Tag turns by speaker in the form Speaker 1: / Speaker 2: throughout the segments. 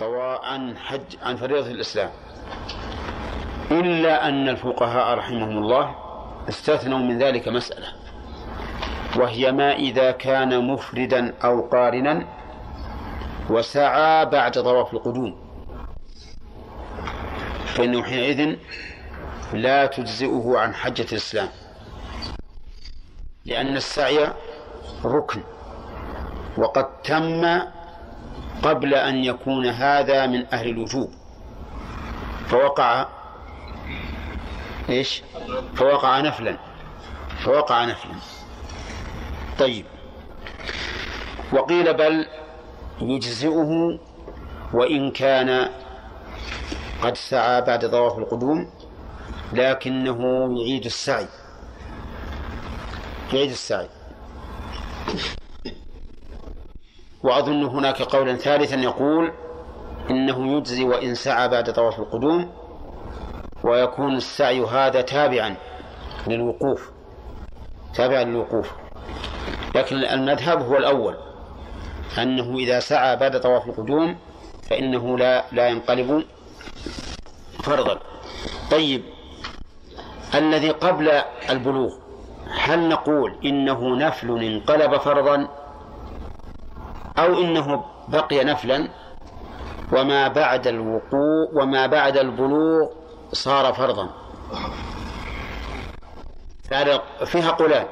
Speaker 1: طوا... عن حج عن فريضة الإسلام. إلا أن الفقهاء رحمهم الله استثنوا من ذلك مسألة وهي ما إذا كان مفردا أو قارنا وسعى بعد طواف القدوم. فإنه حينئذ لا تجزئه عن حجة الإسلام لأن السعي ركن وقد تم قبل أن يكون هذا من أهل الوجوب. فوقع إيش؟ فوقع نفلا. فوقع نفلا. طيب. وقيل بل يجزئه وإن كان قد سعى بعد طواف القدوم لكنه يعيد السعي. يعيد السعي. وأظن هناك قولا ثالثا يقول إنه يجزي وإن سعى بعد طواف القدوم ويكون السعي هذا تابعا للوقوف تابعا للوقوف. لكن المذهب هو الأول أنه إذا سعى بعد طواف القدوم فإنه لا لا ينقلب فرضا. طيب الذي قبل البلوغ هل نقول إنه نفل انقلب فرضا؟ أو إنه بقي نفلا. وما بعد الوقوع وما بعد البلوغ صار فرضا. فيها قولان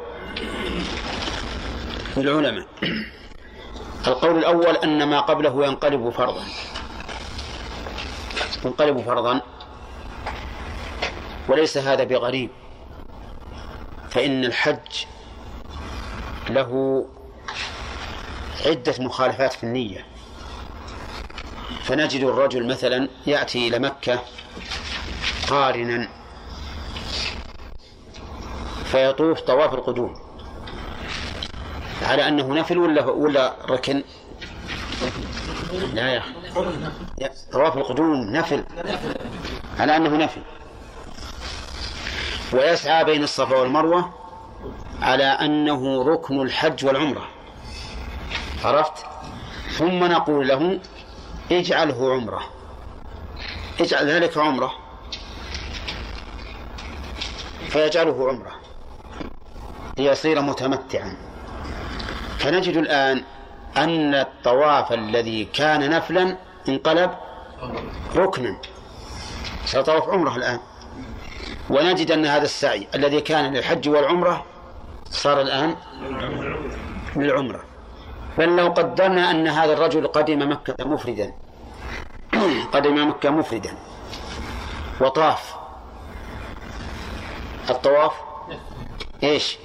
Speaker 1: للعلماء. القول الأول أن ما قبله ينقلب فرضا. ينقلب فرضا. وليس هذا بغريب. فإن الحج له عدة مخالفات في النية. فنجد الرجل مثلا يأتي إلى مكة قارنا. فيطوف طواف القدوم. على أنه نفل ولا ولا ركن؟ لا يا طواف القدوم نفل. على أنه نفل. ويسعى بين الصفا والمروة على أنه ركن الحج والعمرة. عرفت؟ ثم نقول له اجعله عمرة. اجعل ذلك عمرة. فيجعله عمرة. ليصير متمتعا. فنجد الآن أن الطواف الذي كان نفلا انقلب ركنا. صار طواف عمرة الآن. ونجد أن هذا السعي الذي كان للحج والعمرة صار الآن للعمرة. بل لو قدرنا أن هذا الرجل قدم مكة مفردا. قدم مكة مفردا. وطاف. الطواف؟ إيش؟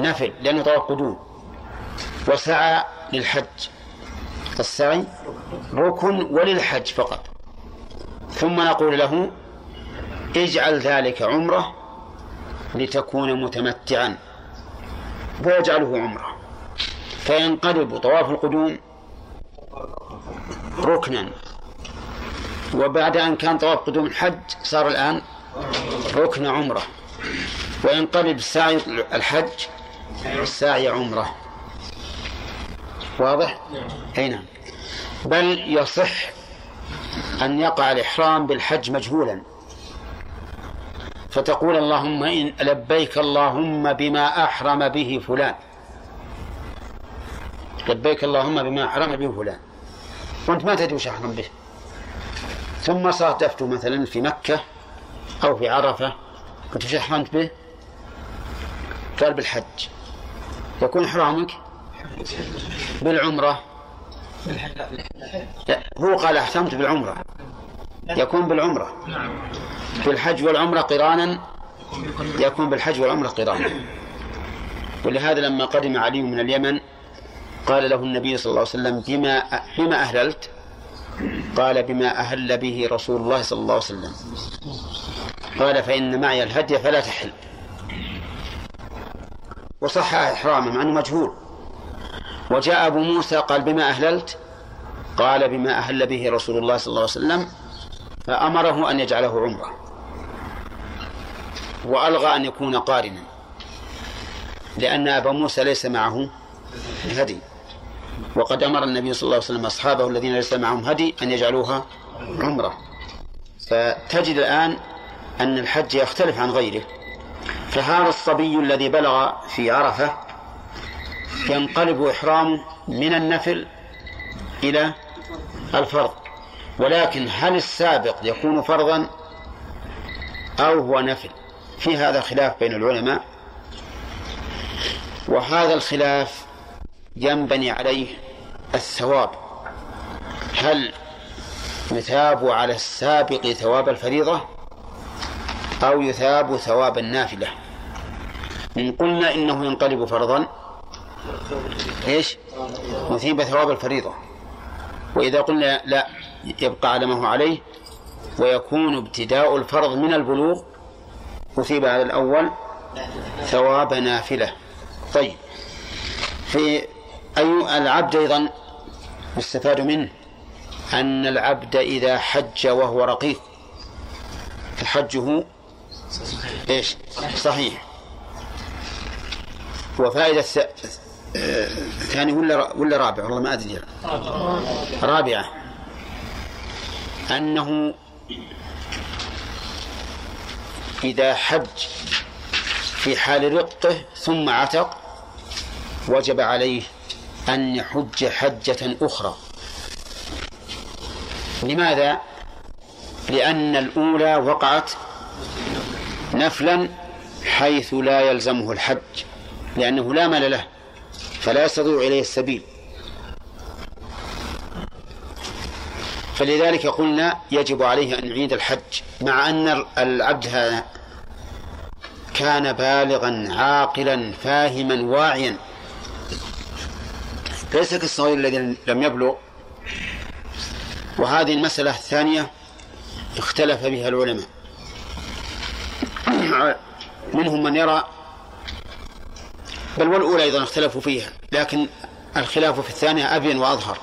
Speaker 1: نفل لأنه طواف قدوم. وسعى للحج. السعي؟ ركن وللحج فقط. ثم نقول له اجعل ذلك عمرة لتكون متمتعا. ويجعله عمرة. فينقلب طواف القدوم ركنا. وبعد أن كان طواف قدوم الحج صار الآن ركن عمرة. وينقلب سعي الحج سعي عمرة. واضح؟ أي نعم. بل يصح أن يقع الإحرام بالحج مجهولا. فتقول اللهم إن لبيك اللهم بما أحرم به فلان. لبيك اللهم بما أحرم به فلان. وأنت ما تدري وش أحرم به. ثم صادفت مثلا في مكة أو في عرفة. قلت وش أحرمت به؟ قال بالحج. يكون إحرامك بالعمرة. لا هو قال أحرمت بالعمرة. يكون بالعمرة. بالحج والعمرة قرانا. يكون بالحج والعمرة قرانا. ولهذا لما قدم علي من اليمن قال له النبي صلى الله عليه وسلم بما بما أهللت؟ قال بما أهل به رسول الله صلى الله عليه وسلم. قال فإن معي الهدي فلا تحل. وصح إحرامه مع أنه مجهول. وجاء أبو موسى قال بما أهللت؟ قال بما أهل به رسول الله صلى الله عليه وسلم فأمره أن يجعله عمرة. وألغى أن يكون قارنا لأن أبا موسى ليس معه الهدي وقد أمر النبي صلى الله عليه وسلم أصحابه الذين ليس معهم هدي أن يجعلوها عمرة. فتجد الآن أن الحج يختلف عن غيره. فهذا الصبي الذي بلغ في عرفة ينقلب إحرامه من النفل إلى الفرض. ولكن هل السابق يكون فرضا أو هو نفل؟ في هذا خلاف بين العلماء. وهذا الخلاف ينبني عليه الثواب. هل يثاب على السابق ثواب الفريضة أو يثاب ثواب النافلة؟ إن قلنا إنه ينقلب فرضا إيش؟ نثيب ثواب الفريضة. وإذا قلنا لا يبقى على ما هو عليه ويكون ابتداء الفرض من البلوغ أثيب على الأول ثواب نافلة. طيب في أي العبد أيضا يستفاد منه أن العبد إذا حج وهو رقيق فحجه إيش؟ صحيح. وفائدة ثاني ولا ولا رابع؟ والله ما أدري. رابعة. أنه إذا حج في حال رقه ثم عتق وجب عليه أن يحج حجة أخرى. لماذا؟ لأن الأولى وقعت نفلا حيث لا يلزمه الحج لأنه لا مال له فلا يستطيع إليه السبيل. فلذلك قلنا يجب عليه أن يعيد الحج مع أن العبد هذا كان بالغا عاقلا فاهما واعيا. ليس كالصغير الذي لم يبلغ. وهذه المسألة الثانية اختلف بها العلماء. منهم من يرى بل والأولى أيضا اختلفوا فيها لكن الخلاف في الثانية أبين وأظهر.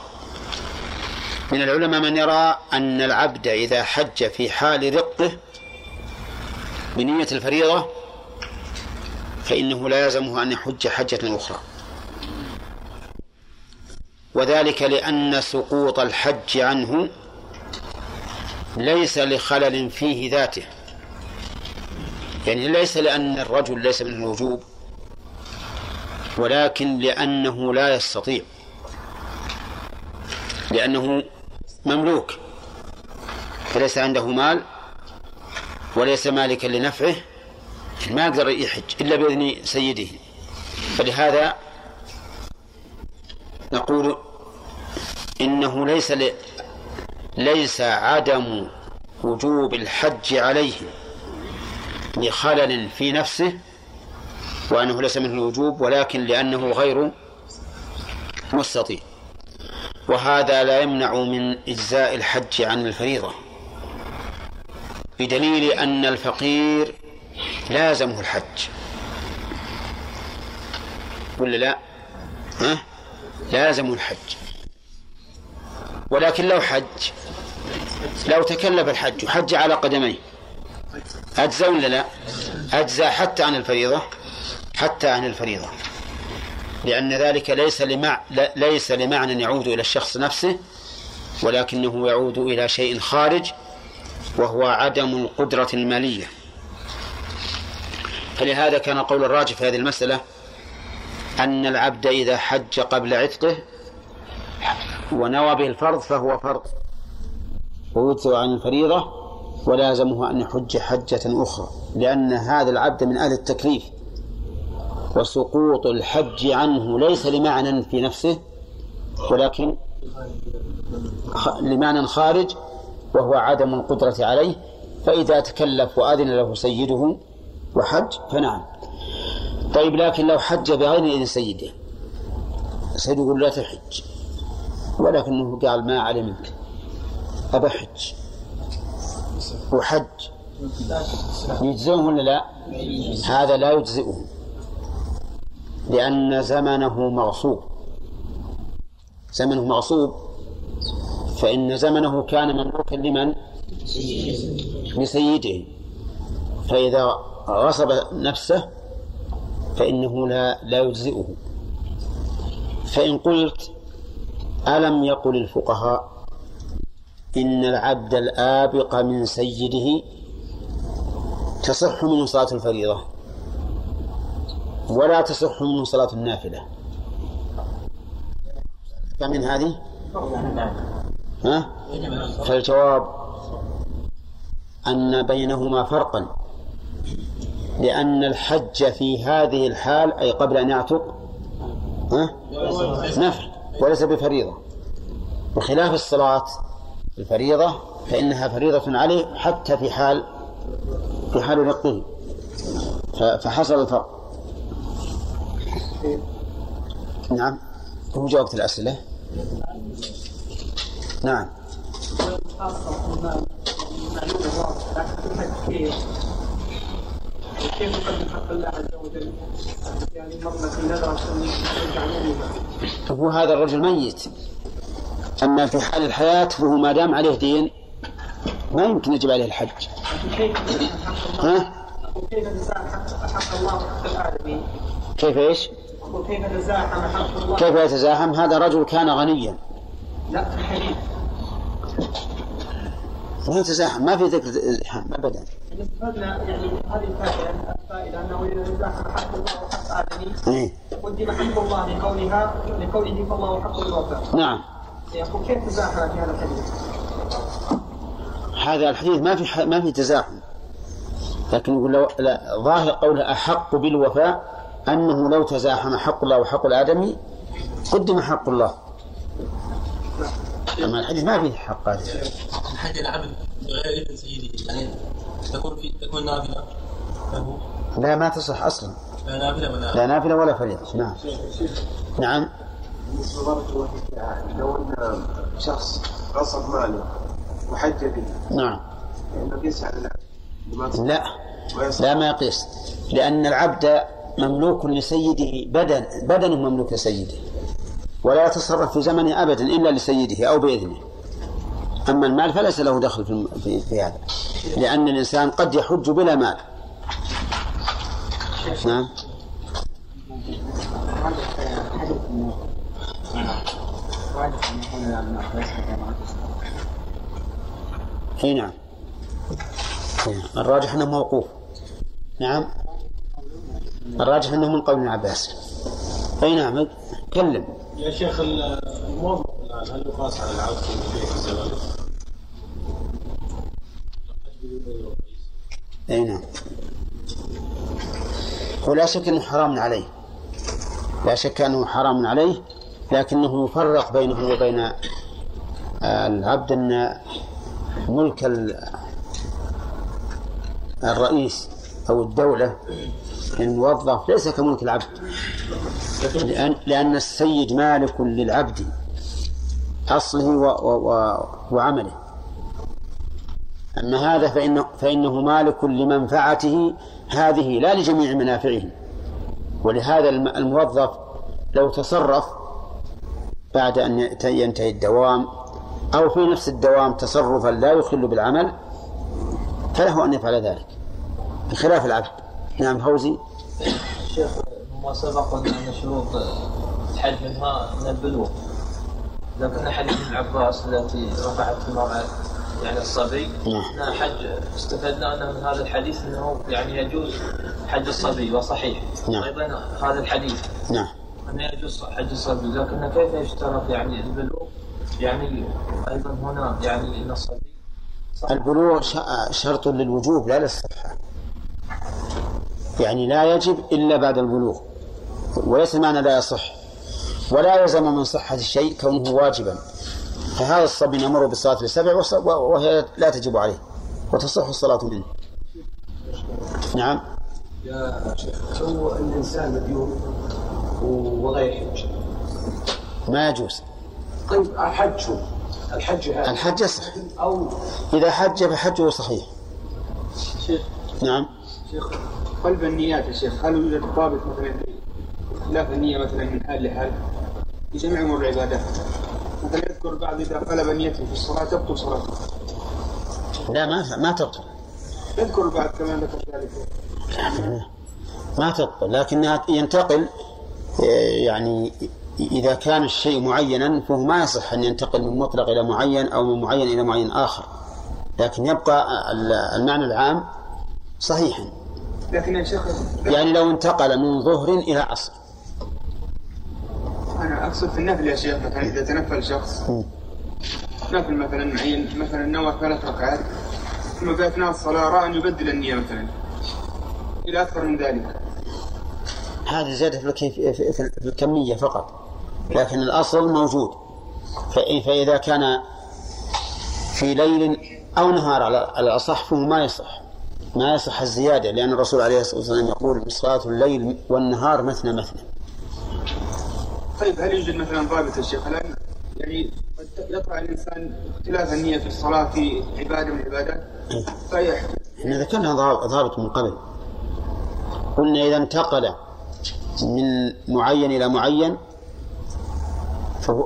Speaker 1: من العلماء من يرى أن العبد إذا حج في حال رقه بنية الفريضة فإنه لا يلزمه أن يحج حجة أخرى. وذلك لأن سقوط الحج عنه ليس لخلل فيه ذاته. يعني ليس لأن الرجل ليس من الوجوب ولكن لأنه لا يستطيع لأنه مملوك فليس عنده مال وليس مالكا لنفعه ما يقدر يحج إلا بإذن سيده. فلهذا نقول إنه ليس ل... ليس عدم وجوب الحج عليه لخلل في نفسه وأنه ليس منه الوجوب ولكن لأنه غير مستطيع وهذا لا يمنع من إجزاء الحج عن الفريضة بدليل أن الفقير لازمه الحج ولا لا؟ ها؟ لازمه الحج. ولكن لو حج لو تكلف الحج وحج على قدميه. أجزى ولا لا؟ أجزى حتى عن الفريضة حتى عن الفريضة. لأن ذلك ليس لمع ليس لمعنى يعود إلى الشخص نفسه ولكنه يعود إلى شيء خارج وهو عدم القدرة المالية. فلهذا كان قول الراجح في هذه المسألة أن العبد إذا حج قبل عتقه ونوى به الفرض فهو فرض. ويجزئ عن الفريضة ولازمه أن يحج حجة أخرى لأن هذا العبد من أهل التكليف. وسقوط الحج عنه ليس لمعنى في نفسه ولكن لمعنى خارج وهو عدم القدرة عليه. فإذا تكلف وأذن له سيده وحج فنعم. طيب لكن لو حج بغير إذن سيده. سيده يقول لا تحج. ولكنه قال ما علمت أبحج وحج يجزئهم ولا لا؟ هذا لا يجزئه. لأن زمنه مغصوب. زمنه مغصوب. فإن زمنه كان مملوكا لمن؟ لسيده. فإذا غصب نفسه فإنه لا لا يجزئه. فإن قلت ألم يقل الفقهاء إن العبد الآبق من سيده تصح منه صلاة الفريضة ولا تصح منه صلاة النافلة؟ فمن هذه؟ ها؟ فالجواب أن بينهما فرقا. لأن الحج في هذه الحال أي قبل أن يعتق؟ نفل وليس بفريضة. بخلاف الصلاة الفريضة فإنها فريضة عليه حتى في حال في حال رقه. فحصل الفرق. نعم. هو جاوبت الأسئلة. نعم. كيف يقدم حق الله عز وجل؟ يعني مرة هو هذا الرجل ميت أما في حال الحياة فهو ما دام عليه دين ما يمكن يجب عليه الحج ها؟ كيف تزاحم حق الله وحق العالمين؟ كيف إيش؟ كيف تزاحم حق الله كيف يتزاحم؟ هذا رجل كان غنيا لا في الحديث ما يتزاحم ما في ذكر الإلحام أبدا استفدنا يعني هذه الفائدة الفائدة أنه إذا تزاحم حق الله وحق آدمي قدم حق الله لقولها لقوله فالله حق الوفاء. نعم. يقول كيف تزاحم في هذا الحديث؟ هذا الحديث ما في ما في تزاحم. لكن يقول لو لا ظاهر قوله أحق بالوفاء أنه لو تزاحم حق الله وحق الآدمي قدم حق الله. أما الحديث ما فيه حق هذا.
Speaker 2: الحج العبد بغير سيده يعني تكون في تكون نافلة.
Speaker 1: لا ما تصح أصلا.
Speaker 2: لا نافلة ولا
Speaker 1: لا نافلة ولا فريضة. نعم. نعم.
Speaker 3: بالنسبة بارك الله فيك لو إن شخص غصب ماله وحج به
Speaker 1: نعم.
Speaker 3: فانه يقيس على
Speaker 1: العبد لا. لا ما يقيس. لأن العبد مملوك لسيده بدن بدن مملوك لسيده. ولا يتصرف في زمنه ابدا إلا لسيده أو بإذنه. أما المال فليس له دخل في, في, هذا. لأن الإنسان قد يحج بلا مال. نعم. إي نعم. الراجح أنه موقوف. نعم. الراجح أنه من قول ابن عباس. إي نعم. كلم.
Speaker 4: يا شيخ الموظف الان هل يقاس على العبد في الزمن؟
Speaker 1: أي نعم. ولا شك إنه حرام عليه. لا شك أنه حرام عليه لكنه يفرق بينه وبين العبد أن ملك الرئيس أو الدولة الموظف ليس كملك العبد. لأن, لأن السيد مالك للعبد أصله وعمله. أما هذا فإنه, فإنه مالك لمنفعته هذه لا لجميع منافعه ولهذا الموظف لو تصرف بعد أن ينتهي الدوام أو في نفس الدوام تصرفا لا يخل بالعمل فله أن يفعل ذلك. بخلاف العبد. نعم فوزي.
Speaker 2: شيخ ما سبق أن شروط الحج منها من البلوغ. لكن حديث ابن عباس التي رفعت المرأة يعني الصبي. نعم. حج. استفدنا أن من هذا الحديث أنه يعني يجوز حج الصبي وصحيح. نعم. أيضا هذا الحديث.
Speaker 1: نعم.
Speaker 2: أنه يجوز حج الصبي. لكن كيف يشترط يعني البلوغ؟ يعني أيضا هنا يعني أن الصبي
Speaker 1: البلوغ شرط للوجوب لا للصحة. يعني لا يجب إلا بعد البلوغ وليس معنى لا يصح. ولا يلزم من صحة الشيء كونه واجبا. فهذا الصبي نمر بالصلاة للسبع وهي لا تجب عليه وتصح الصلاة منه نعم.
Speaker 3: يا شيخ هو الإنسان مديون وغير حج
Speaker 1: ما يجوز.
Speaker 3: طيب الحج الحج هذا.
Speaker 1: الحج يصح أو إذا حج فحجه صحيح.
Speaker 3: شيخ
Speaker 1: نعم.
Speaker 3: شيخ قلب النيات يا شيخ هل يوجد ضابط مثلا؟ خلاف النية مثلا من حال لحال. في جميع أمور العبادات. يذكر بعض إذا قلب نيته في الصلاة تبطل صلاته.
Speaker 1: لا ما ما تبطل.
Speaker 3: يذكر بعض كمان ذكر ذلك.
Speaker 1: ما تبطل لكنها ينتقل يعني إذا كان الشيء معينا فهو ما يصح أن ينتقل من مطلق إلى معين أو من معين إلى معين آخر. لكن يبقى المعنى العام صحيحا.
Speaker 3: لكن يا شيخ
Speaker 1: يعني لو انتقل من ظهر إلى عصر
Speaker 3: أنا أقصد في النفل يا شيخ مثلا إذا تنفل شخص. نفل مثلا معين مثلا نوى ثلاث ركعات. ثم في أثناء الصلاة رأى أن يبدل النية مثلا. إلى أكثر من ذلك.
Speaker 1: هذه زيادة في. في في الكمية فقط. لكن الأصل موجود. فإ- فإذا كان في ليل أو نهار على على الأصح فهو ما يصح. ما يصح الزيادة لأن الرسول عليه الصلاة والسلام يقول صلاة الليل والنهار مثنى مثنى.
Speaker 3: طيب هل يوجد مثلا ضابط الشيخ الآن يعني قد يقع الإنسان اختلاف النية في الصلاة في عبادة من العبادات. فيحتاج
Speaker 1: إحنا ذكرنا ضاب- ضابط من قبل. قلنا إذا انتقل من معين إلى معين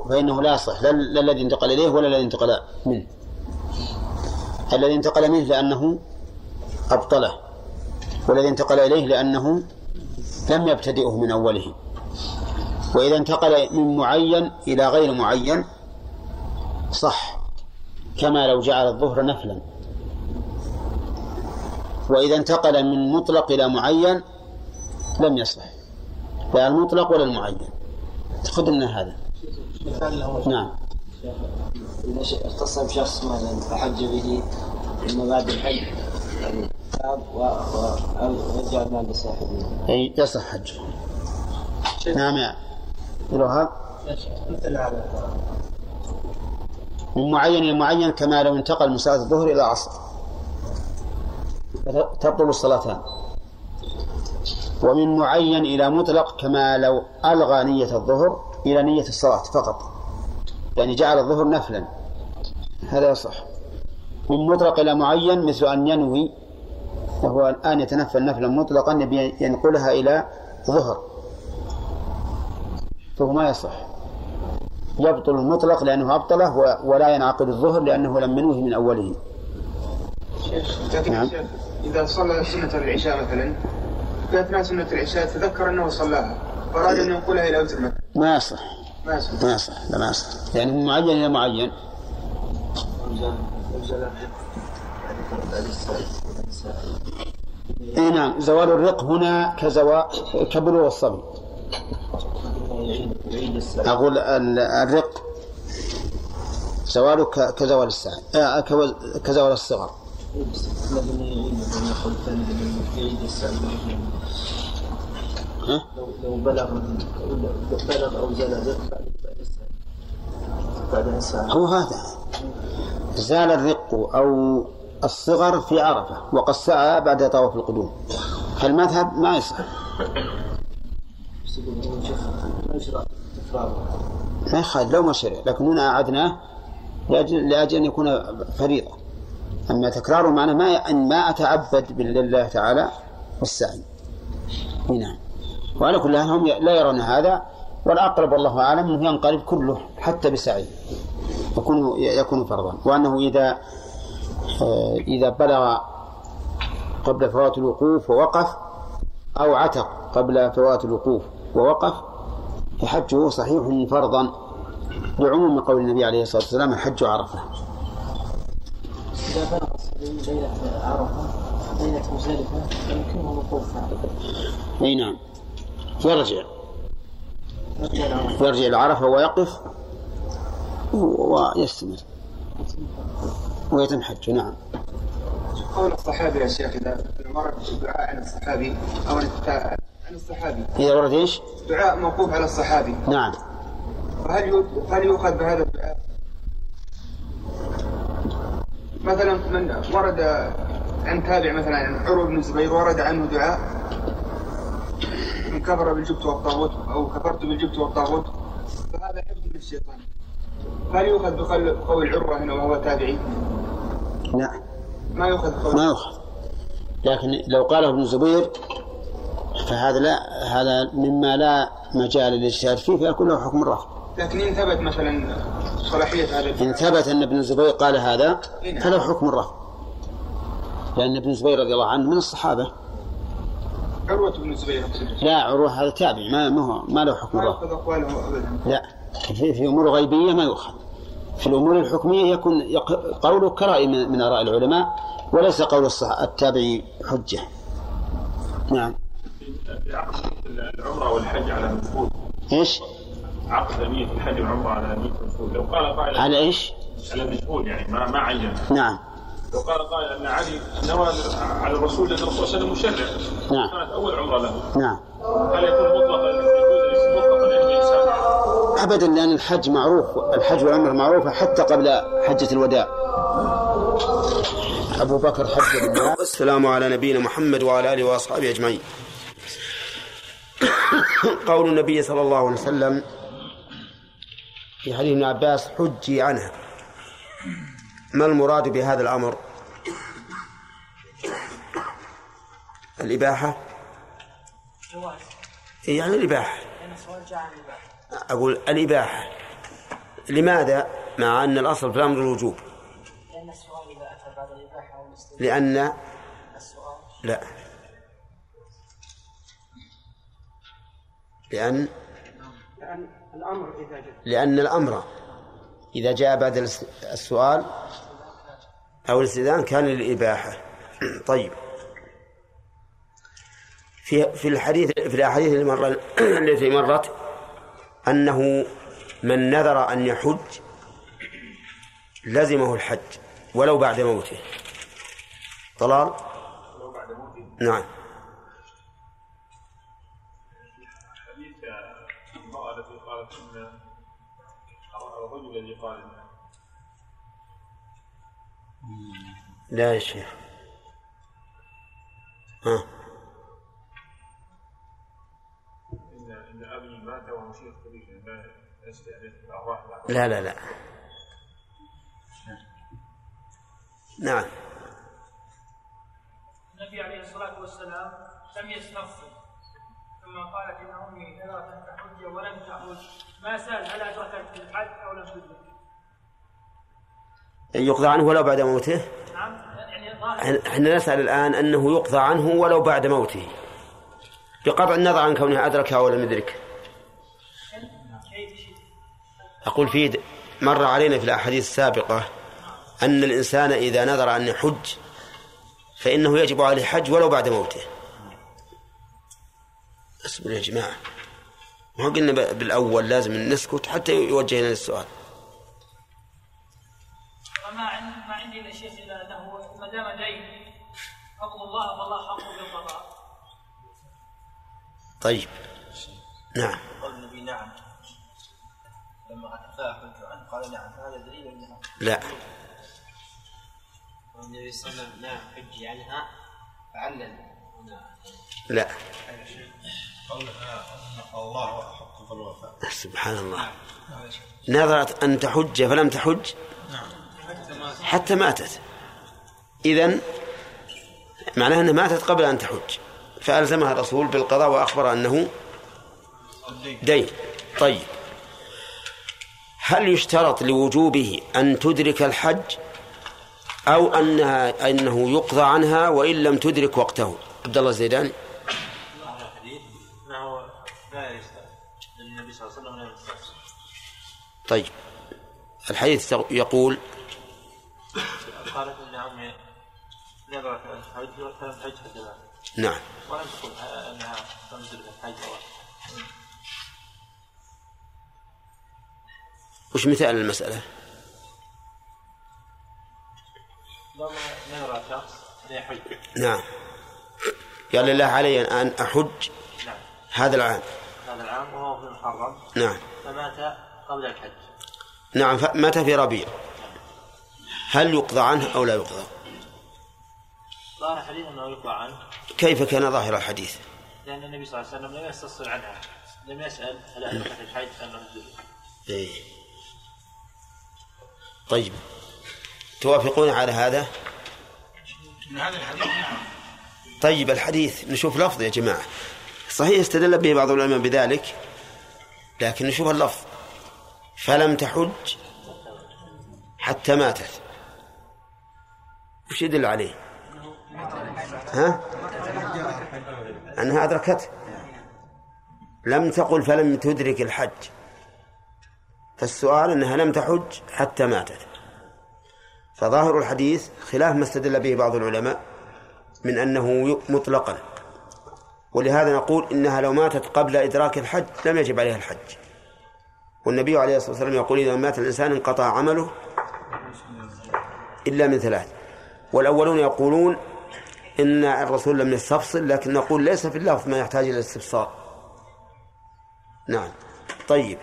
Speaker 1: فإنه لا يصح لا لا الذي انتقل إليه ولا الذي انتقل منه. الذي انتقل منه لأنه أبطله والذي انتقل إليه لأنه لم يبتدئه من أوله. وإذا انتقل من معين إلى غير معين صح كما لو جعل الظهر نفلا. وإذا انتقل من مطلق إلى معين لم يصح لا المطلق ولا المعين. تقدمنا هذا. نعم.
Speaker 2: إذا اختص بشخص مثلا فحج به ثم بعد الحج يعني تاب و- و- أو رجع المال لصاحبه.
Speaker 1: أي يصح حج نعم يا. الوهاب
Speaker 2: مثل هذا
Speaker 1: من معين إلى معين كما لو انتقل من صلاة الظهر إلى العصر. تبطل الصلاتان. ومن معين إلى مطلق كما لو ألغى نية الظهر إلى نية الصلاة فقط. يعني جعل الظهر نفلا. هذا يصح. من مطلق إلى معين مثل أن ينوي وهو الآن يتنفل نفلا مطلقا ينقلها إلى ظهر. فهو ما يصح. يبطل المطلق لأنه أبطله ولا ينعقد الظهر لأنه لم ينوه من أوله. نعم.
Speaker 3: إذا صلى سنة العشاء مثلا في أثناء سنة العشاء تذكر أنه صلاها فأراد أن ينقلها إلى وتر مثلا.
Speaker 1: ما يصح.
Speaker 3: ما يصح.
Speaker 1: ما يصح. لا ما يصح. يعني من معين إلى معين. اي نعم. زوال الرق هنا كزوال كبلوغ الصبي. أقول ال- الرق زواله كزوال الساعة. آه، كزوال الصغر؟
Speaker 2: لو بلغ أو زال
Speaker 1: هو هذا. زال الرق أو الصغر في عرفة وقد سعى بعد طواف القدوم. فالمذهب ما يصح.
Speaker 2: ما
Speaker 1: يخالف لو ما شرع لكن هنا أعدناه لأجل, لأجل أن يكون فريضة. أما تكراره معناه ما أن ما أتعبد لله تعالى والسعي. نعم. وعلى كل حال هم لا يرون هذا والأقرب والله أعلم أنه ينقلب كله حتى بسعيه يكون يكون فرضا. وأنه إذا آه، إذا بلغ قبل فوات الوقوف ووقف أو عتق قبل فوات الوقوف. ووقف. فحجه صحيح فرضا لعموم قول النبي عليه الصلاة والسلام الحج عرفة.
Speaker 2: إذا بلغ الصبي ليلة عرفة ليلة مزدلفة يمكنه وقوفها
Speaker 1: أي نعم. يرجع.
Speaker 2: يرجع العرفة
Speaker 1: يرجع إلى عرفة ويقف ويستمر. ويتم حجه نعم.
Speaker 3: قول الصحابي يا شيخ إذا ورد دعاء عن الصحابي أو عن الصحابي.
Speaker 1: إذا ورد إيش؟
Speaker 3: دعاء موقوف على الصحابي.
Speaker 1: نعم.
Speaker 3: فهل هل يؤخذ بهذا الدعاء؟ مثلا من ورد عن تابع مثلا عن عروة بن الزبير ورد عنه دعاء. من كفر بالجبت والطاغوت أو كفرت بالجبت والطاغوت. فهذا حفظ من الشيطان هل يؤخذ بقول قول عروة هنا وهو تابعي؟
Speaker 1: لا.
Speaker 3: ما يؤخذ بقول
Speaker 1: ما يؤخذ. لكن لو قاله ابن الزبير فهذا لا هذا مما لا مجال للاجتهاد فيه فيكون له حكم الرفض.
Speaker 3: لكن إن ثبت مثلا صلاحية هذا الدعاء
Speaker 1: ثبت أن ابن الزبير قال هذا فله حكم الرفض. لأن ابن الزبير رضي الله عنه من الصحابة.
Speaker 3: عروة بن الزبير
Speaker 1: لا عروة هذا تابع ما ما هو ما له حكم
Speaker 3: ما
Speaker 1: الرفع
Speaker 3: يأخذ أقواله أبدا.
Speaker 1: لا في, في أمور غيبية ما يؤخذ. في الأمور الحكمية يكون قوله كرأي من, آراء العلماء وليس قول التابعي حجة. نعم.
Speaker 5: العمرة والحج على مفقود
Speaker 1: إيش؟
Speaker 5: عقد نية الحج والعمرة على نية مفقود لو قال قائل
Speaker 1: على إيش؟
Speaker 5: على مجهول يعني ما ما عين.
Speaker 1: نعم.
Speaker 5: لو قال قائل أن علي نوى على الرسول لأن الرسول صلى الله عليه وسلم مشرع.
Speaker 1: نعم.
Speaker 5: كانت أول عمرة له.
Speaker 1: نعم.
Speaker 5: هل يكون مطلقا يجوز الاسم مطلقا لأنه انسان
Speaker 1: ابدا لأن الحج معروف الحج والعمرة معروفة حتى قبل حجة الوداع. أبو بكر حج بالله والسلام على نبينا محمد وعلى آله وأصحابه أجمعين. قول النبي صلى الله عليه وسلم في حديث ابن عباس حجي عنها ما المراد بهذا الأمر؟ الإباحة؟ إيه يعني الإباحة. أقول الإباحة. لماذا؟ مع أن الأصل في الأمر الوجوب.
Speaker 6: لأن السؤال إذا أتى بعد الإباحة
Speaker 1: لأن؟
Speaker 6: السؤال.
Speaker 1: لا. لأن
Speaker 3: الأمر إذا جاء.
Speaker 1: لأن الأمر إذا جاء بعد الس- السؤال أو الاستئذان كان للإباحة. طيب. في في الحديث في الأحاديث اللي مر التي مرت أنه من نذر أن يحج لزمه الحج ولو بعد موته. طلال؟ نعم.
Speaker 5: الذي قال
Speaker 1: لا يا شيخ. ها.
Speaker 5: إن إن أبي مات وهو شيخ كبير لا
Speaker 1: لا لا لا. نعم.
Speaker 7: النبي عليه الصلاة والسلام لم يستفصل ثم قالت إن أمي نذرت أن تحج ولم تحج ما سأل هل أدركت الحج أو لم تدرك؟
Speaker 1: يقضى عنه ولو بعد موته؟
Speaker 7: نعم يعني
Speaker 1: إحنا نسأل الآن أنه يقضى عنه ولو بعد موته. بقطع النظر عن كونه أدركها ولم يدرك.
Speaker 7: كيف شيء
Speaker 1: أقول في مر علينا في الأحاديث السابقة أن الإنسان إذا نذر أن يحج فإنه يجب عليه حج ولو بعد موته. اصبروا يا جماعة. ما قلنا بالأول لازم نسكت حتى يوجه لنا السؤال
Speaker 7: وما عندي ما عندي يا شيخ إلا أنه ما دام دين فضل الله فالله حق بالقضاء
Speaker 1: طيب. نعم.
Speaker 2: قول النبي نعم. لما أتفاه حج عنه قال نعم. هذا دليل أنها
Speaker 1: لا.
Speaker 2: والنبي صلى الله عليه وسلم نعم حجي عنها فعلل. هنا
Speaker 5: الله أحق في الوفاء.
Speaker 1: سبحان الله. نذرت أن تحج فلم تحج؟ حتى ماتت. إذن معناها أنها ماتت قبل أن تحج. فألزمها الرسول بالقضاء وأخبر أنه دين. طيب. هل يشترط لوجوبه أن تدرك الحج أو أنها أنه يقضى عنها وإن لم تدرك وقته؟ عبد الله الزيداني. طيب. الحديث يقول
Speaker 2: قالت ان ان تحج
Speaker 1: نعم.
Speaker 2: ولم تقل انها الحج
Speaker 1: وش مثال المسألة؟
Speaker 2: لما شخص يحج
Speaker 1: نعم. قال لله علي أن أحج
Speaker 2: نعم.
Speaker 1: هذا العام.
Speaker 2: هذا العام وهو في المحرم.
Speaker 1: نعم.
Speaker 2: فمات قبل الحج.
Speaker 1: نعم متى في ربيع. هل يقضى عنه أو لا يقضى؟
Speaker 2: ظاهر الحديث أنه يقطع عنه.
Speaker 1: كيف كان ظاهر الحديث؟
Speaker 2: لأن النبي صلى الله عليه وسلم لم يستفسر عنها. لم يسأل هل ادركت الحج أم لم
Speaker 1: إيه. طيب. توافقون على هذا؟ طيب الحديث نشوف لفظ يا جماعة. صحيح استدل به بعض العلماء بذلك لكن نشوف اللفظ. فلم تحج حتى ماتت. وش يدل عليه؟ ها؟ أنها أدركته. لم تقل فلم تدرك الحج. فالسؤال أنها لم تحج حتى ماتت. فظاهر الحديث خلاف ما استدل به بعض العلماء من أنه مطلقا. ولهذا نقول إنها لو ماتت قبل إدراك الحج لم يجب عليها الحج. والنبي عليه الصلاة والسلام يقول إذا مات الإنسان انقطع عمله إلا من ثلاث. والأولون يقولون إن الرسول لم يستفصل لكن نقول ليس في اللفظ ما يحتاج إلى الاستفصال نعم. طيب.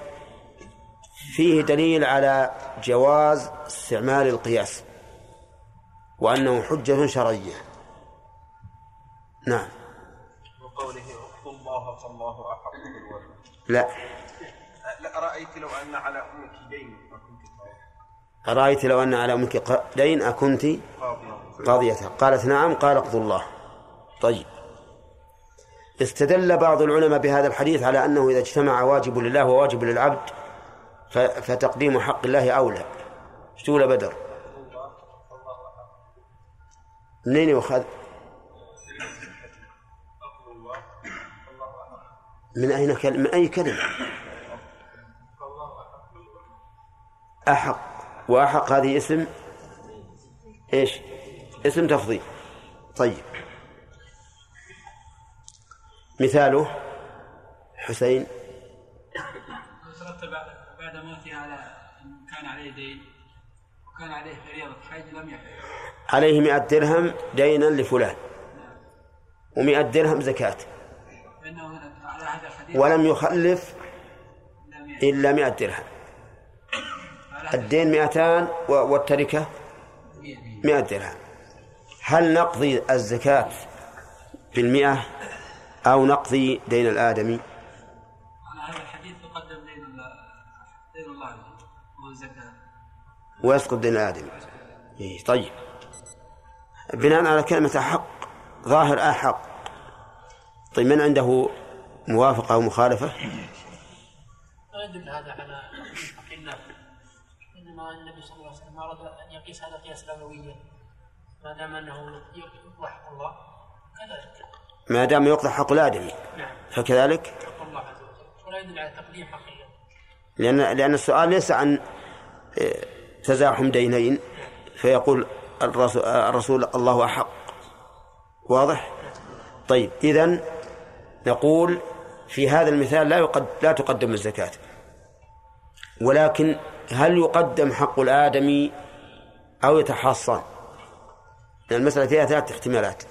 Speaker 1: فيه دليل على جواز استعمال القياس وأنه حجة شرعية. نعم.
Speaker 8: وقوله الله فالله أحق بالولد
Speaker 1: لا.
Speaker 8: لا رايت لو أن على أمك دين وكنت
Speaker 1: أرأيت لو أن على أمك دين أكنت قاضية. قالت نعم قال اقضوا الله. طيب. استدل بعض العلماء بهذا الحديث على أنه إذا اجتمع واجب لله وواجب للعبد فتقديم حق الله أولى. يا بدر؟ منين يؤخذ من أين كلمة من أي كلمة؟ أحق وأحق هذه اسم إيش؟ اسم تفضيل. طيب. مثاله حسين.
Speaker 9: ترتب بعد موته على كان عليه دين وكان عليه فريضة حج لم يحج
Speaker 1: عليه مئة درهم دينا لفلان. ومئة درهم زكاة. ولم يخلف إلا مئة درهم.
Speaker 9: على هذا
Speaker 1: الدين مئتان و- والتركة
Speaker 9: الحديث
Speaker 1: مئة درهم. هل نقضي الزكاة بالمئة أو نقضي دين الآدمي؟
Speaker 9: على هذا الحديث تقدم دين الله دين الله وهو الزكاة.
Speaker 1: ويسقط دين الآدمي. إيه طيب. بناء على كلمة أحق ظاهر أحق. طيب من عنده موافقة أو مخالفة؟
Speaker 7: لا يدل هذا على انما النبي صلى الله عليه وسلم أراد أن يقيس هذا قياس الاولويه ما دام أنه يقضى حق الله كذلك.
Speaker 1: ما دام يقضى حق الآدمي
Speaker 7: نعم.
Speaker 1: فكذلك؟
Speaker 7: حق الله عز وجل. ولا يدل على تقديم حق الله
Speaker 1: لأن لأن السؤال ليس عن آه، تزاحم دينين. فيقول الرسول, الرسول الله أحق. واضح؟ طيب إذن نقول في هذا المثال لا يقد لا تقدم الزكاة. ولكن هل يقدم حق الآدمي أو يتحصن؟ لأن المسألة فيها ثلاث احتمالات.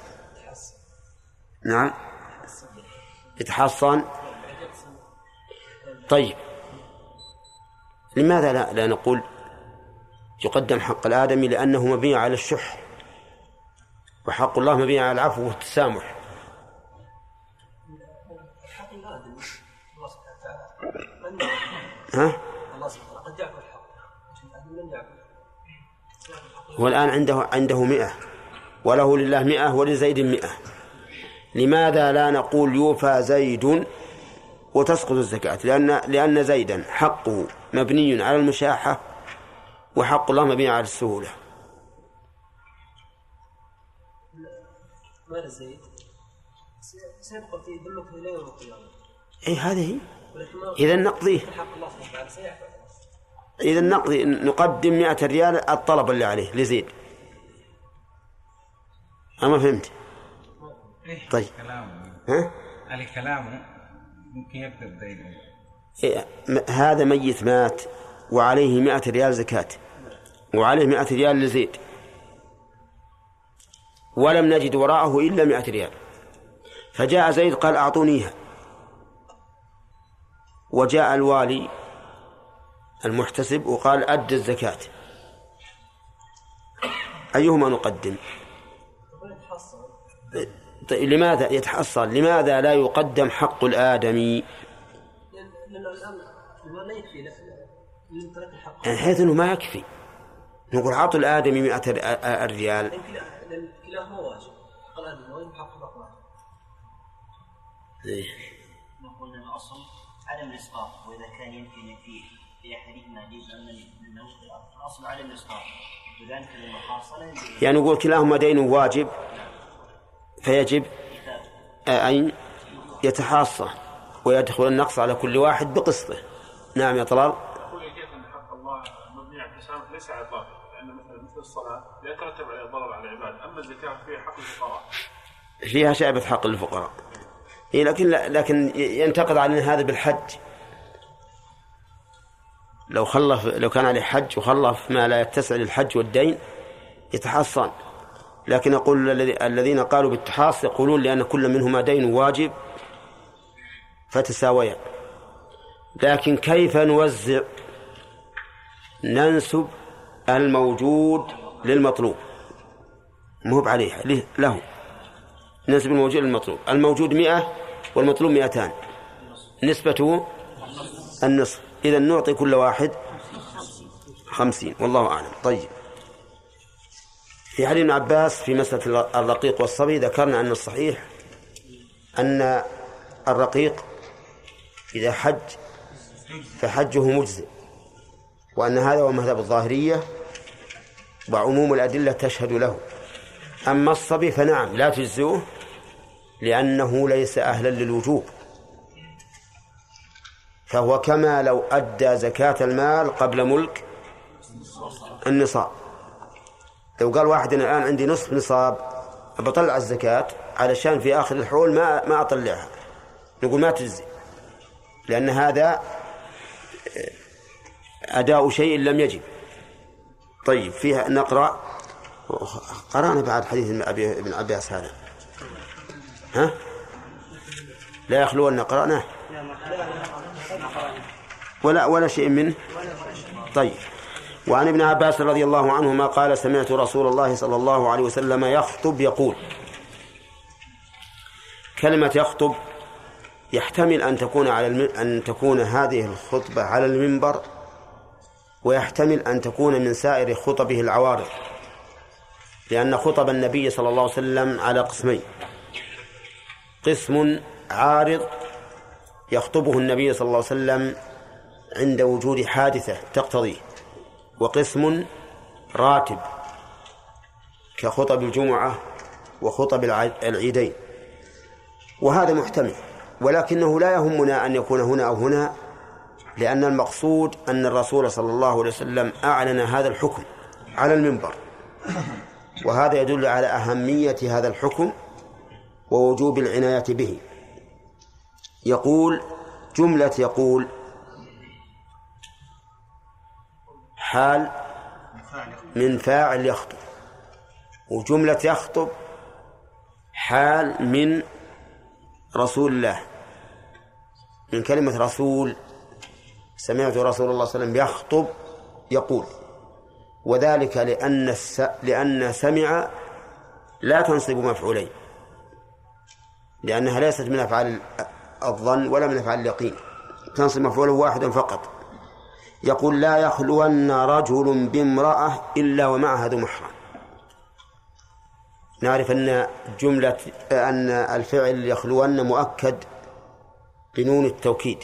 Speaker 1: نعم. يتحصن. طيب. لماذا لا, لا نقول يقدم حق الآدمي لأنه مبني على الشح؟ وحق الله مبني على العفو والتسامح. ها؟ هو الآن عنده عنده مئة. وله لله مئة ولزيد مئة. لماذا لا نقول يوفى زيد وتسقط الزكاة؟ لأن لأن زيدا حقه مبني على المشاحة وحق الله مبني على السهولة.
Speaker 7: مال زيد؟ سيبقى في ذمته إلى يوم القيامه
Speaker 1: أي هذه. إذا نقضيه.
Speaker 7: حق الله سبحانه وتعالى. سيحفظ
Speaker 1: إذا نقضي نقدم مئة ريال الطلب اللي عليه لزيد. أما فهمت؟ طيب.
Speaker 10: كلامه.
Speaker 1: ها؟
Speaker 10: على كلامه ممكن يقدر دينه
Speaker 1: إيه، هذا ميت مات وعليه مئة ريال زكاة. وعليه مئة ريال لزيد. ولم نجد وراءه إلا مئة ريال. فجاء زيد قال أعطونيها. وجاء الوالي المحتسب وقال أد الزكاة. أيهما نقدم؟ طيب لماذا يتحصل؟ لماذا لا يقدم حق الآدمي؟ يعني حيث أنه ما يكفي. نقول أعطوا الآدمي مئة
Speaker 7: لأن كلاهما واجب حق الادمي واجب حق.
Speaker 2: نقول ان الاصل عدم الإسقاط وإذا كان يمكن لا
Speaker 1: يعني نقول كلاهما دين واجب فيجب أين يتحاصى ويدخل النقص على كل واحد بقسطه. نعم يا طلال.
Speaker 5: أن حق الله مبني على التسامح ليس على لأن مثلا مثل الصلاة لا يترتب عليها ضرر على العباد أما الزكاة فيها حق الفقراء.
Speaker 1: فيها شعبة حق للفقراء إيه لكن لكن ينتقد علينا هذا بالحج. لو خلف لو كان عليه حج وخلف ما لا يتسع للحج والدين يتحصن. لكن الذي- الذين قالوا بالتحاص يقولون لأن كل منهما دين واجب فتساويا لكن كيف نوزع؟ ننسب الموجود للمطلوب. مو عليه له- له. نسب الموجود للمطلوب. الموجود مئة والمطلوب مئتان. نسبته النصف. إذا نعطي كل واحد خمسين. والله أعلم. طيب. في حديث ابن عباس في مسألة الرقيق والصبي ذكرنا أن الصحيح أن الرقيق إذا حج فحجه مجزئ وأن هذا هو مذهب الظاهرية وعموم الأدلة تشهد له. أما الصبي فنعم لا تجزئه لأنه ليس أهلا للوجوب. فهو كما لو أدى زكاة المال قبل ملك النصاب. لو قال واحد أنا الآن عندي نصف نصاب بطلع الزكاة علشان في آخر الحول ما ما أطلعها. نقول ما تجزي. لأن هذا أداء شيء لم يجب. طيب فيها نقرأ. قرأنا بعد حديث ابن أبي- ابن عباس هذا. ها؟ لا يخلون قرأناه. ولا ولا شيء منه؟ طيب. وعن ابن عباس رضي الله عنهما قال سمعت رسول الله صلى الله عليه وسلم يخطب يقول كلمة يخطب يحتمل أن تكون على الم... أن تكون هذه الخطبة على المنبر ويحتمل أن تكون من سائر خطبه العوارض لأن خطب النبي صلى الله عليه وسلم على قسمين قسم عارض يخطبه النبي صلى الله عليه وسلم عند وجود حادثة تقتضيه وقسم راتب كخطب الجمعة وخطب الع- العيدين. وهذا محتمل ولكنه لا يهمنا أن يكون هنا أو هنا لأن المقصود أن الرسول صلى الله عليه وسلم أعلن هذا الحكم على المنبر. وهذا يدل على أهمية هذا الحكم ووجوب العناية به. يقول جملة يقول حال من فاعل يخطب. وجملة يخطب حال من رسول الله. من كلمة رسول سمعت رسول الله صلى الله عليه وسلم يخطب يقول. وذلك لأن الس... لأن سمع لا تنصب مفعولين لأنها ليست من أفعال الظن ولا من أفعال اليقين. تنصب مفعولا واحدا فقط. يقول لا يخلون رجل بامرأة إلا ومعها ذو محرم. نعرف أن جملة أن الفعل يخلون مؤكد بنون التوكيد.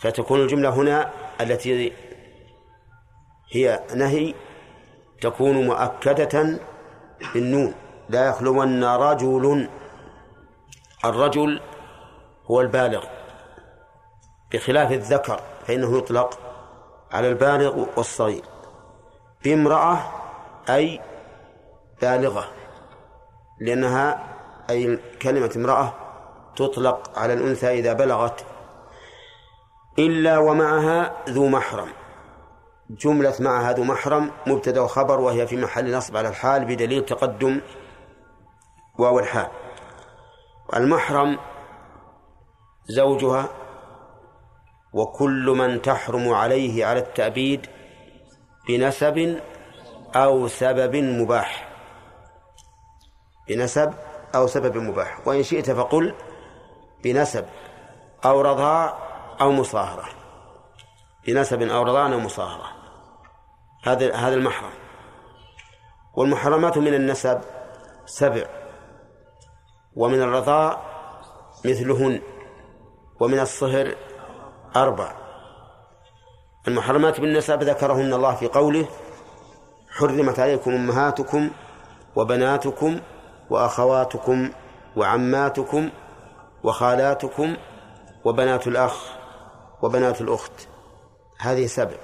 Speaker 1: فتكون الجملة هنا التي هي نهي تكون مؤكدة بالنون. لا يخلون رجل الرجل هو البالغ. بخلاف الذكر فإنه يطلق على البالغ والصغير. بامرأة أي بالغة. لأنها أي كلمة امرأة تطلق على الأنثى إذا بلغت. إلا ومعها ذو محرم. جملة معها ذو محرم مبتدأ وخبر وهي في محل نصب على الحال بدليل تقدم واو الحال. المحرم زوجها وكل من تحرم عليه على التأبيد بنسب أو سبب مباح. بنسب أو سبب مباح. وإن شئت فقل بنسب أو رضاع أو مصاهرة. بنسب أو رضاع أو مصاهرة. هذا هذا المحرم. والمحرمات من النسب سبع. ومن الرضاع مثلهن. ومن الصهر أربع. المحرمات بالنسب ذكرهن الله في قوله حرمت عليكم أمهاتكم وبناتكم وأخواتكم وعماتكم وخالاتكم وبنات الأخ وبنات الأخت. هذه سبع.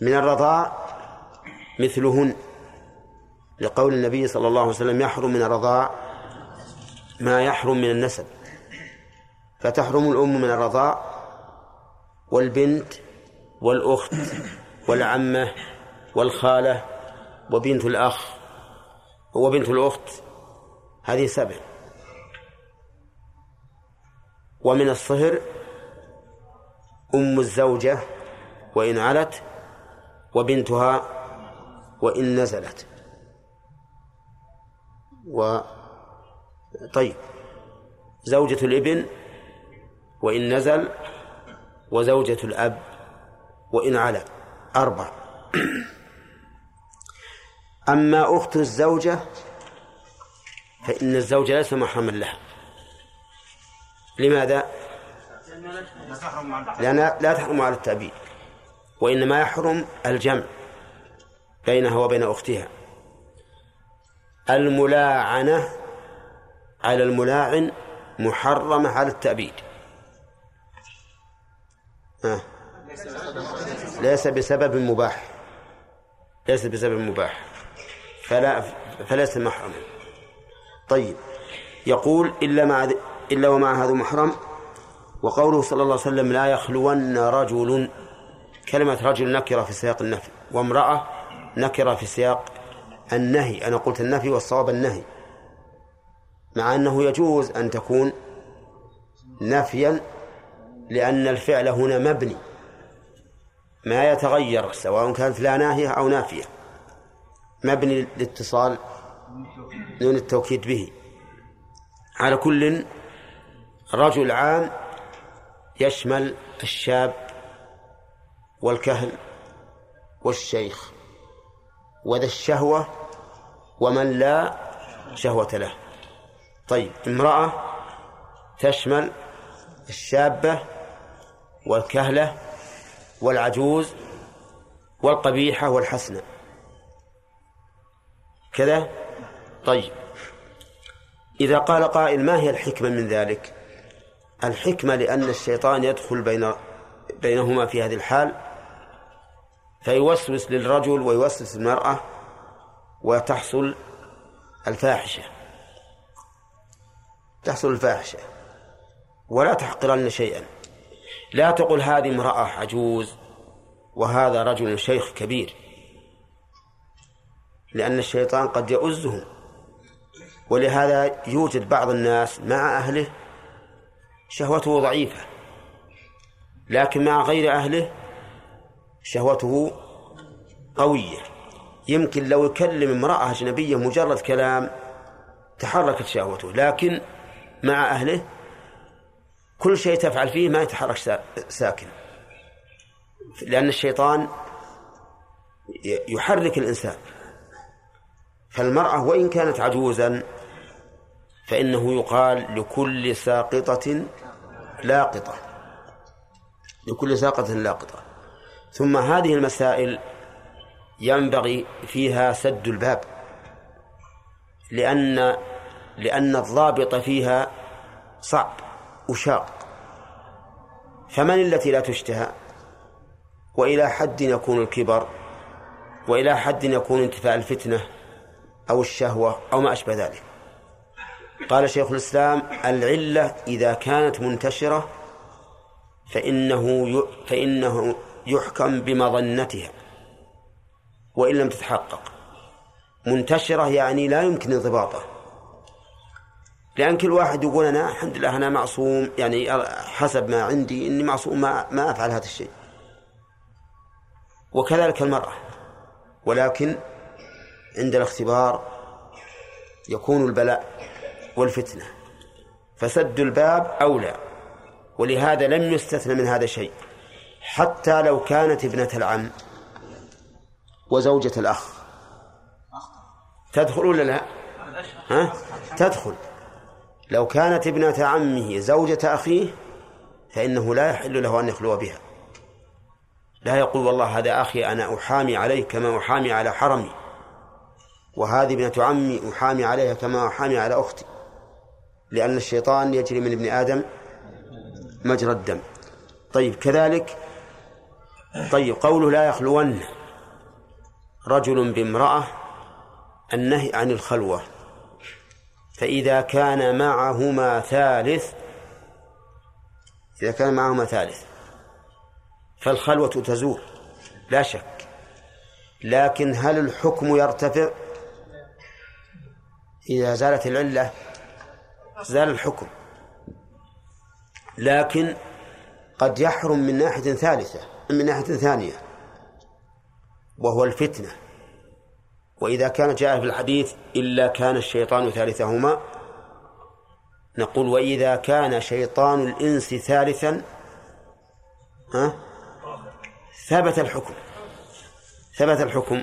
Speaker 1: من الرضاع مثلهن. لقول النبي صلى الله عليه وسلم يحرم من الرضاع ما يحرم من النسب. فتحرم الأم من الرضاع والبنت والأخت والعمة والخالة وبنت الأخ وبنت الأخت. هذه سبع. ومن الصهر أم الزوجة وإن علت وبنتها وإن نزلت. و طيب. زوجة الإبن وإن نزل وزوجة الأب وإن علا أربع. أما أخت الزوجة فإن الزوجة ليس محرما لها. لماذا؟ لأنها لا تحرم على التأبيد وإنما يحرم الجمع بينها وبين أختها. الملاعنة على الملاعن محرمة على التأبيد. ليس بسبب مباح. ليس بسبب مباح. فلا فليس محرما طيب. يقول إلا مع إلا ومع هذا محرم. وقوله صلى الله عليه وسلم لا يخلون رجل كلمة رجل نكرة في سياق النفي وامرأة نكرة في سياق النهي. أنا قلت النفي والصواب النهي. مع أنه يجوز أن تكون نفيا لأن الفعل هنا مبني. ما يتغير سواء كانت لا ناهية أو نافية. مبني لاتصال نون التوكيد به. على كل رجل عام يشمل الشاب والكهل والشيخ. وذا الشهوة ومن لا شهوة له. طيب امرأة تشمل الشابة والكهلة والعجوز والقبيحة والحسنة. كذا؟ طيب. إذا قال قائل ما هي الحكمة من ذلك؟ الحكمة لأن الشيطان يدخل بين بينهما في هذه الحال فيوسوس للرجل ويوسوس للمرأة وتحصل الفاحشة. تحصل الفاحشة. ولا تحقرن شيئا. لا تقل هذه امرأة عجوز وهذا رجل شيخ كبير. لأن الشيطان قد يؤزهم. ولهذا يوجد بعض الناس مع أهله شهوته ضعيفة. لكن مع غير أهله شهوته قوية. يمكن لو يكلم امرأة أجنبية مجرد كلام تحركت شهوته. لكن مع أهله كل شيء تفعل فيه ما يتحرك ساكن. لأن الشيطان يحرك الإنسان. فالمرأة وإن كانت عجوزا فإنه يقال لكل ساقطة لاقطة. لكل ساقطة لاقطة. ثم هذه المسائل ينبغي فيها سد الباب. لأن لأن الضابط فيها صعب. وشاق. فمن التي لا تشتهى؟ وإلى حد يكون الكبر؟ وإلى حد يكون انتفاء الفتنة أو الشهوة أو ما أشبه ذلك؟ قال شيخ الإسلام العلة إذا كانت منتشرة فإنه فإنه يحكم بمظنتها. وإن لم تتحقق. منتشرة يعني لا يمكن انضباطه لأن كل واحد يقول أنا الحمد لله أنا معصوم يعني حسب ما عندي إني معصوم ما, ما أفعل هذا الشيء. وكذلك المرأة. ولكن عند الاختبار يكون البلاء والفتنة. فسد الباب أولى. ولهذا لم يستثنى من هذا شيء. حتى لو كانت ابنة العم وزوجة الأخ. تدخل ولا لا؟ ها؟ تدخل. لو كانت ابنة عمه زوجة أخيه فإنه لا يحل له أن يخلو بها. لا يقول والله هذا أخي أنا أحامي عليه كما أحامي على حرمي. وهذه ابنة عمي أحامي عليها كما أحامي على أختي. لأن الشيطان يجري من ابن آدم مجرى الدم. طيب كذلك طيب قوله لا يخلون رجل بامرأة النهي عن الخلوة. فإذا كان معهما ثالث إذا كان معهما ثالث فالخلوة تزول لا شك. لكن هل الحكم يرتفع؟ إذا زالت العلة زال الحكم. لكن قد يحرم من ناحية ثالثة من ناحية ثانية وهو الفتنة. وإذا كان جاء في الحديث إلا كان الشيطان ثالثهما نقول وإذا كان شيطان الإنس ثالثا ها ثبت الحكم ثبت الحكم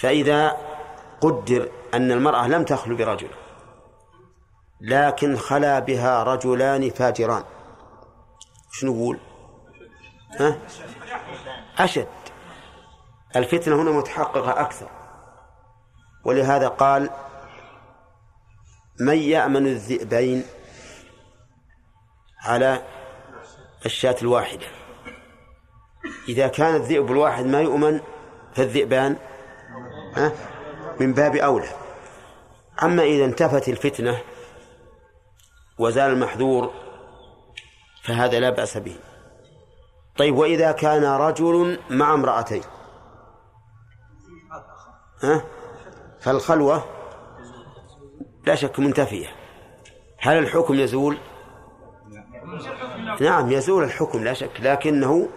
Speaker 1: فإذا قدر أن المرأة لم تخلو برجل لكن خلا بها رجلان فاجران شنو نقول؟ ها؟ أشد الفتنة هنا متحققة أكثر ولهذا قال من يأمن الذئبين على الشاة الواحدة؟ إذا كان الذئب الواحد ما يؤمن فالذئبان ها من باب أولى. أما إذا انتفت الفتنة وزال المحذور فهذا لا بأس به. طيب وإذا كان رجل مع امرأتين؟ ها؟ فالخلوة لا شك منتفية. هل الحكم يزول؟ نعم يزول الحكم لا شك. لكنه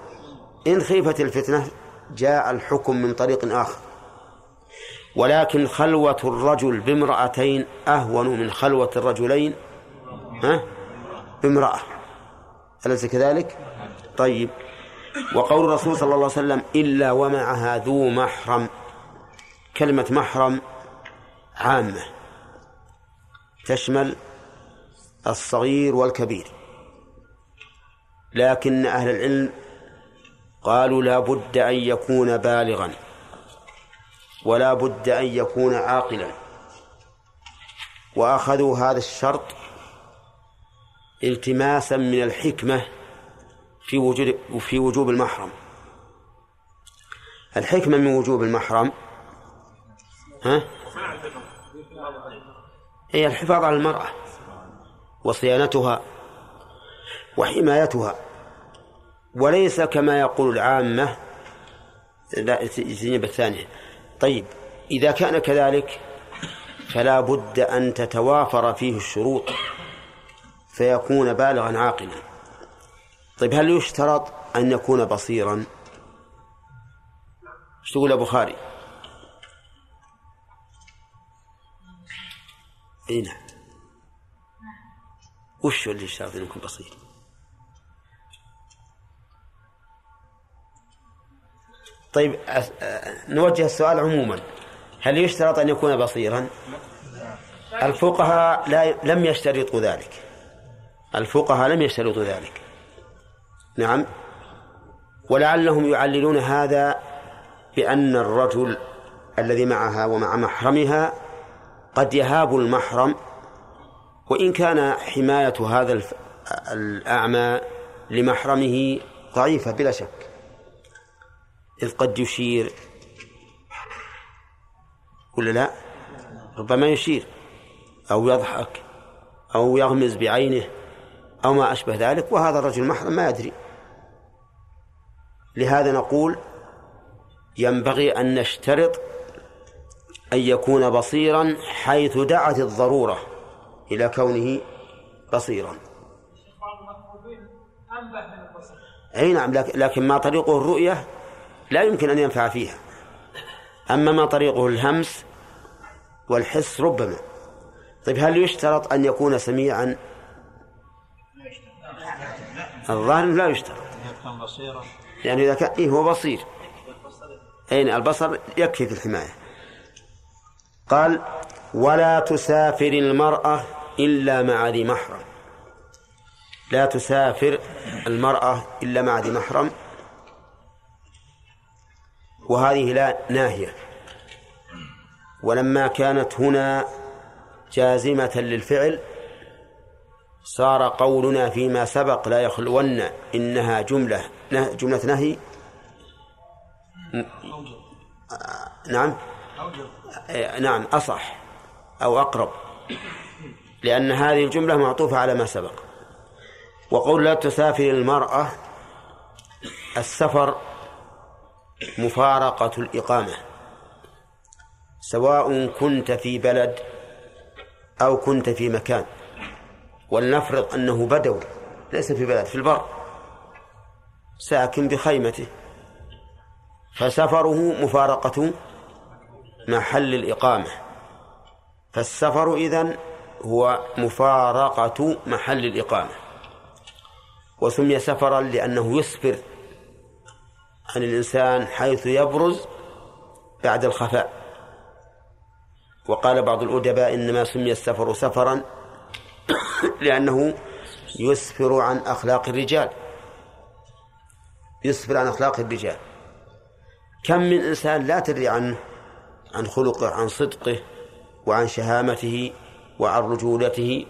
Speaker 1: إن خيفت الفتنة جاء الحكم من طريق آخر. ولكن خلوة الرجل بامرأتين أهون من خلوة الرجلين. ها؟ بامرأة. أليس كذلك؟ طيب. وقول الرسول صلى الله عليه وسلم إلا ومعها ذو محرم. كلمة محرم عامة تشمل الصغير والكبير لكن أهل العلم قالوا لا بد أن يكون بالغا ولا بد أن يكون عاقلا وأخذوا هذا الشرط التماسا من الحكمة في وجود في وجوب المحرم الحكمة من وجوب المحرم ها؟ هي الحفاظ على المرأة وصيانتها وحمايتها. وليس كما يقول العامة لا الزينب الثانية. طيب إذا كان كذلك فلا بد أن تتوافر فيه الشروط فيكون بالغا عاقلا. طيب هل يشترط أن يكون بصيرا؟ إيش تقول أبو خاري إي نعم. وش اللي يشترط أن يكون بصير طيب نوجه السؤال عموما. هل يشترط أن يكون بصيرا؟ الفقهاء لا لم يشترطوا ذلك. الفقهاء لم يشترطوا ذلك. نعم. ولعلهم يعللون هذا بأن الرجل الذي معها ومع محرمها قد يهاب المحرم وإن كان حماية هذا الأعمى لمحرمه ضعيفة بلا شك. إذ قد يشير. ولا لا؟ ربما يشير. أو يضحك. أو يغمز بعينه. أو ما أشبه ذلك. وهذا الرجل محرم ما يدري. لهذا نقول ينبغي أن نشترط أن يكون بصيرا حيث دعت الضرورة إلى كونه بصيرا. أي نعم لكن ما طريقه الرؤية لا يمكن أن ينفع فيها. أما ما طريقه الهمس والحس ربما. طيب هل يشترط أن يكون سميعا؟ الظاهر لا يشترط. يعني إذا كان إيه هو بصير. أين؟ البصر يكفي في الحماية. قال ولا تسافر المرأة إلا مع ذي محرم. لا تسافر المرأة إلا مع ذي محرم. وهذه لا ناهية. ولما كانت هنا جازمة للفعل صار قولنا فيما سبق لا يخلون إنها جملة جملة نهي. نعم. نعم أصح أو أقرب. لأن هذه الجملة معطوفة على ما سبق. وقول لا تسافر المرأة السفر مفارقة الإقامة سواء كنت في بلد أو كنت في مكان. ولنفرض أنه بدو ليس في بلد في البر ساكن بخيمته. فسفره مفارقة محل الإقامة. فالسفر إذن هو مفارقة محل الإقامة. وسمي سفرا لأنه يسفر عن الإنسان حيث يبرز بعد الخفاء. وقال بعض الأدباء إنما سمي السفر سفرا لأنه يسفر عن أخلاق الرجال. يسفر عن أخلاق الرجال. كم من إنسان لا تدري عنه عن خلقه عن صدقه وعن شهامته وعن رجولته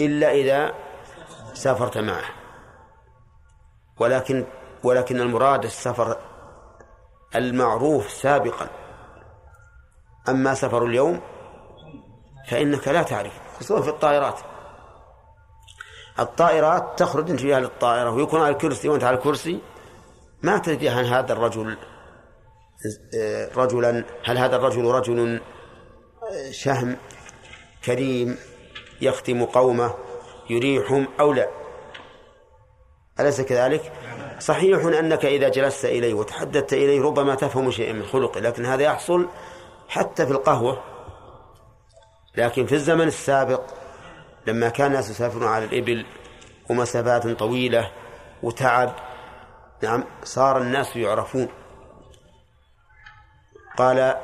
Speaker 1: إلا إذا سافرت معه. ولكن ولكن المراد السفر المعروف سابقا. أما سفر اليوم فإنك لا تعرف خصوصا في الطائرات. الطائرات تخرج انت فيها للطائرة ويكون على الكرسي وأنت على الكرسي ما تدري عن هذا الرجل رجلا هل هذا الرجل رجل شهم كريم يختم قومه يريحهم أو لا أليس كذلك؟ صحيح أنك إذا جلست إليه وتحدثت إليه ربما تفهم شيئا من خلقه لكن هذا يحصل حتى في القهوة لكن في الزمن السابق لما كان الناس يسافرون على الإبل ومسافات طويلة وتعب نعم صار الناس يعرفون قال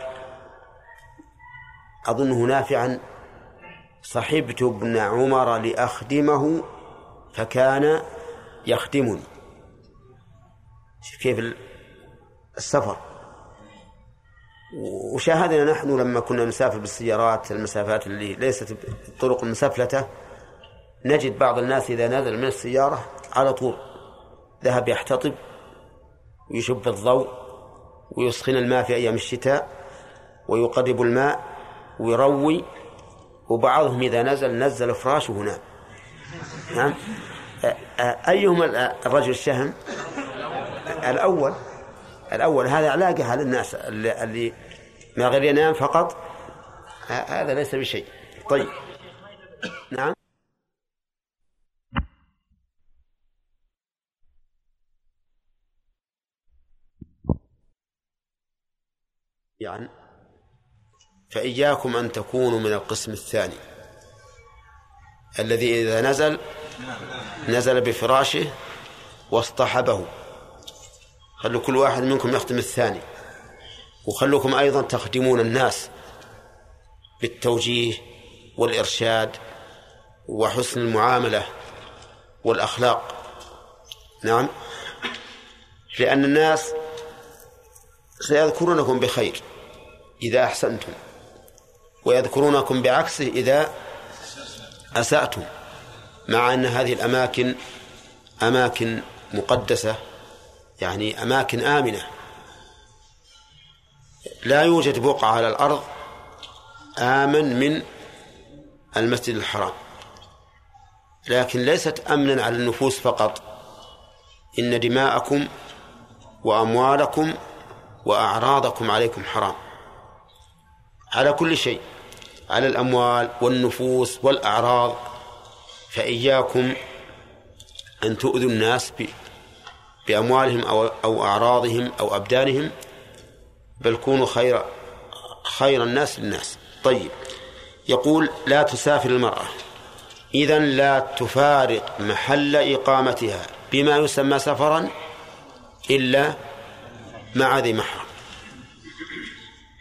Speaker 1: أظنه نافعا. صحبت ابن عمر لأخدمه فكان يخدمني. كيف السفر. وشاهدنا نحن لما كنا نسافر بالسيارات المسافات اللي ليست الطرق المسفلتة نجد بعض الناس إذا نزل من السيارة على طول. ذهب يحتطب ويشب الضوء. ويسخن الماء في أيام الشتاء ويقرب الماء ويروي وبعضهم إذا نزل نزل فراشه ونام نعم. أيهما الرجل الشهم؟ الأول الأول هذا علاقة على الناس اللي ما غير ينام فقط. هذا ليس بشيء. طيب. نعم. يعني فإياكم أن تكونوا من القسم الثاني الذي إذا نزل نزل بفراشه واصطحبه. خلوا كل واحد منكم يخدم الثاني. وخلوكم أيضا تخدمون الناس بالتوجيه والإرشاد وحسن المعاملة والأخلاق. نعم. لأن الناس سيذكرونكم بخير إذا أحسنتم ويذكرونكم بعكسه إذا أسأتم مع أن هذه الأماكن أماكن مقدسة يعني أماكن آمنة. لا يوجد بقعة على الأرض آمن من المسجد الحرام لكن ليست أمنا على النفوس فقط. إن دماءكم وأموالكم وأعراضكم عليكم حرام. على كل شيء على الأموال والنفوس والأعراض. فإياكم أن تؤذوا الناس بأموالهم أو أو أعراضهم أو أبدانهم. بل كونوا خير خير الناس للناس. طيب يقول لا تسافر المرأة. إذا لا تفارق محل إقامتها بما يسمى سفرا إلا مع ذي محرم.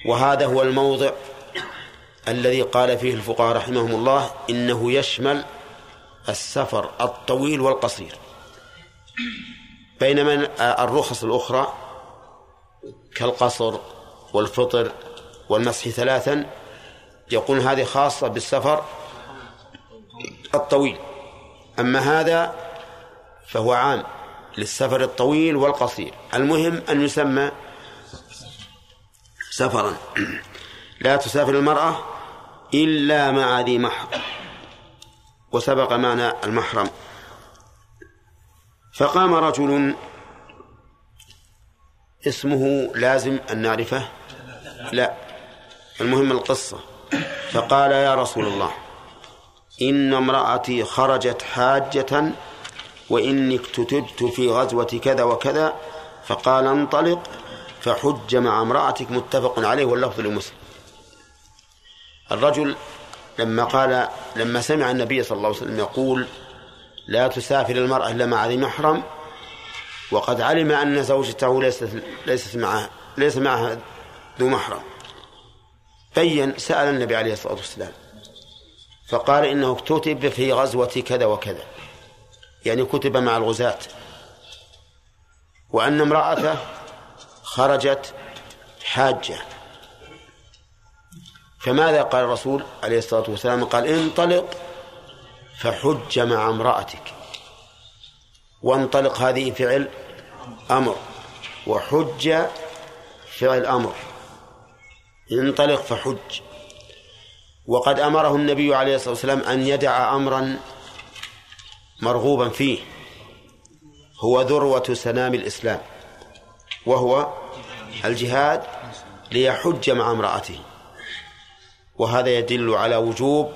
Speaker 1: وهذا هو الموضع الذي قال فيه الفقهاء رحمهم الله إنه يشمل السفر الطويل والقصير. بينما الرخص الأخرى كالقصر والفطر والمسح ثلاثا يقول هذه خاصة بالسفر الطويل. أما هذا فهو عام. للسفر الطويل والقصير. المهم أن يسمى سفرا. لا تسافر المرأة إلا مع ذي محرم. وسبق معنى المحرم. فقام رجل اسمه لازم أن نعرفه. لا المهم القصة. فقال يا رسول الله إن امرأتي خرجت حاجة وإني اكتتبت في غزوة كذا وكذا فقال انطلق فحج مع امرأتك متفق عليه واللفظ لمسلم. الرجل لما قال لما سمع النبي صلى الله عليه وسلم يقول لا تسافر المرأة إلا مع ذي محرم وقد علم أن زوجته ليست ليست معها ليس معها ذو محرم. بين سأل النبي عليه الصلاة والسلام فقال إنه كتب في غزوة كذا وكذا. يعني كتب مع الغزاة. وأن امرأته خرجت حاجة. فماذا قال الرسول عليه الصلاة والسلام؟ قال انطلق فحج مع امرأتك. وانطلق هذه فعل أمر. وحج فعل أمر. انطلق فحج. وقد أمره النبي عليه الصلاة والسلام أن يدع أمرا مرغوبا فيه. هو ذروة سنام الإسلام وهو الجهاد ليحج مع امرأته. وهذا يدل على وجوب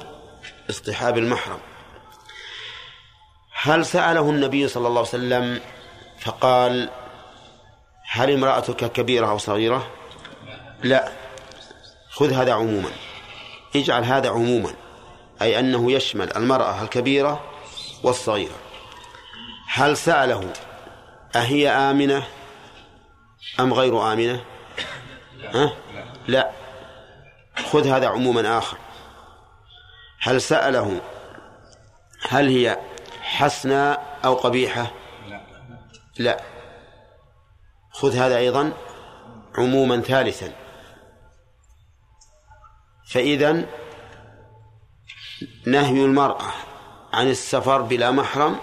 Speaker 1: اصطحاب المحرم. هل سأله النبي صلى الله عليه وسلم فقال هل امرأتك كبيرة أو صغيرة؟ لا خذ هذا عموما. اجعل هذا عموما أي أنه يشمل المرأة الكبيرة والصغيرة. هل سأله أهي آمنة أم غير آمنة؟ ها؟ لا. خذ هذا عموما آخر. هل سأله هل هي حسنة أو قبيحة؟ لا. خذ هذا أيضا عموما ثالثا. فإذا نهي المرأة. عن السفر بلا محرم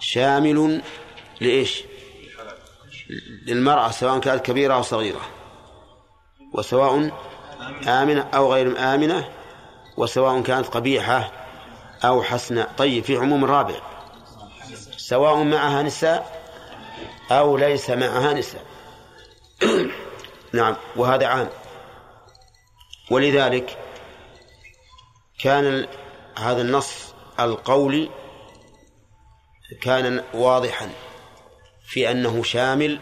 Speaker 1: شامل لإيش؟ للمرأة سواء كانت كبيرة أو صغيرة. وسواء آمنة أو غير آمنة وسواء كانت قبيحة أو حسنة. طيب في عموم رابع سواء معها نساء أو ليس معها نساء. نعم وهذا عام. ولذلك كان هذا النص القولي كان واضحا في أنه شامل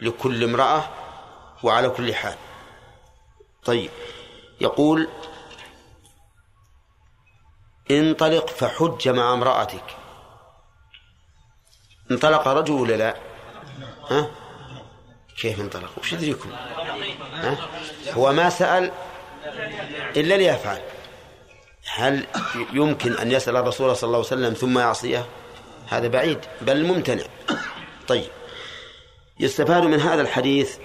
Speaker 1: لكل امرأة وعلى كل حال. طيب يقول انطلق فحج مع امرأتك. انطلق رجل ولا لا؟ ها؟ كيف انطلق؟ وش يدريكم؟ ها؟ هو ما سأل إلا ليفعل. هل يمكن أن يسأل الرسول صلى الله عليه وسلم ثم يعصيه؟ هذا بعيد بل ممتنع. طيب. يستفاد من هذا الحديث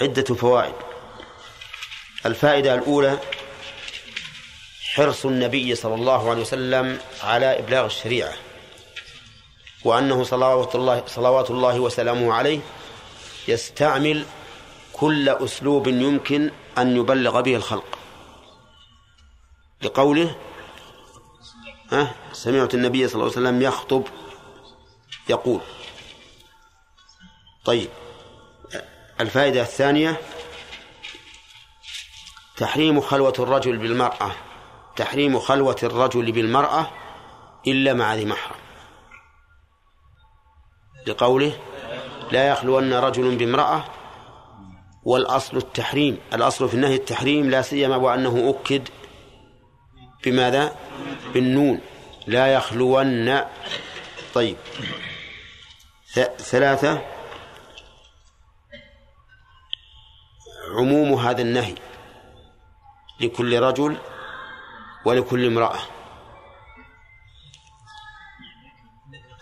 Speaker 1: عدة فوائد. الفائدة الأولى حرص النبي صلى الله عليه وسلم على إبلاغ الشريعة وأنه صلوات الله صلوات الله وسلامه عليه يستعمل كل أسلوب يمكن أن يبلغ به الخلق. لقوله ها سمعت النبي صلى الله عليه وسلم يخطب يقول. طيب الفائدة الثانية تحريم خلوة الرجل بالمرأة تحريم خلوة الرجل بالمرأة إلا مع ذي محرم. لقوله لا يخلون رجل بامرأة والأصل التحريم الأصل في النهي التحريم لا سيما وأنه أكد بماذا؟ بالنون. لا يخلون. طيب. ثلاثة. عموم هذا النهي. لكل رجل ولكل امرأة.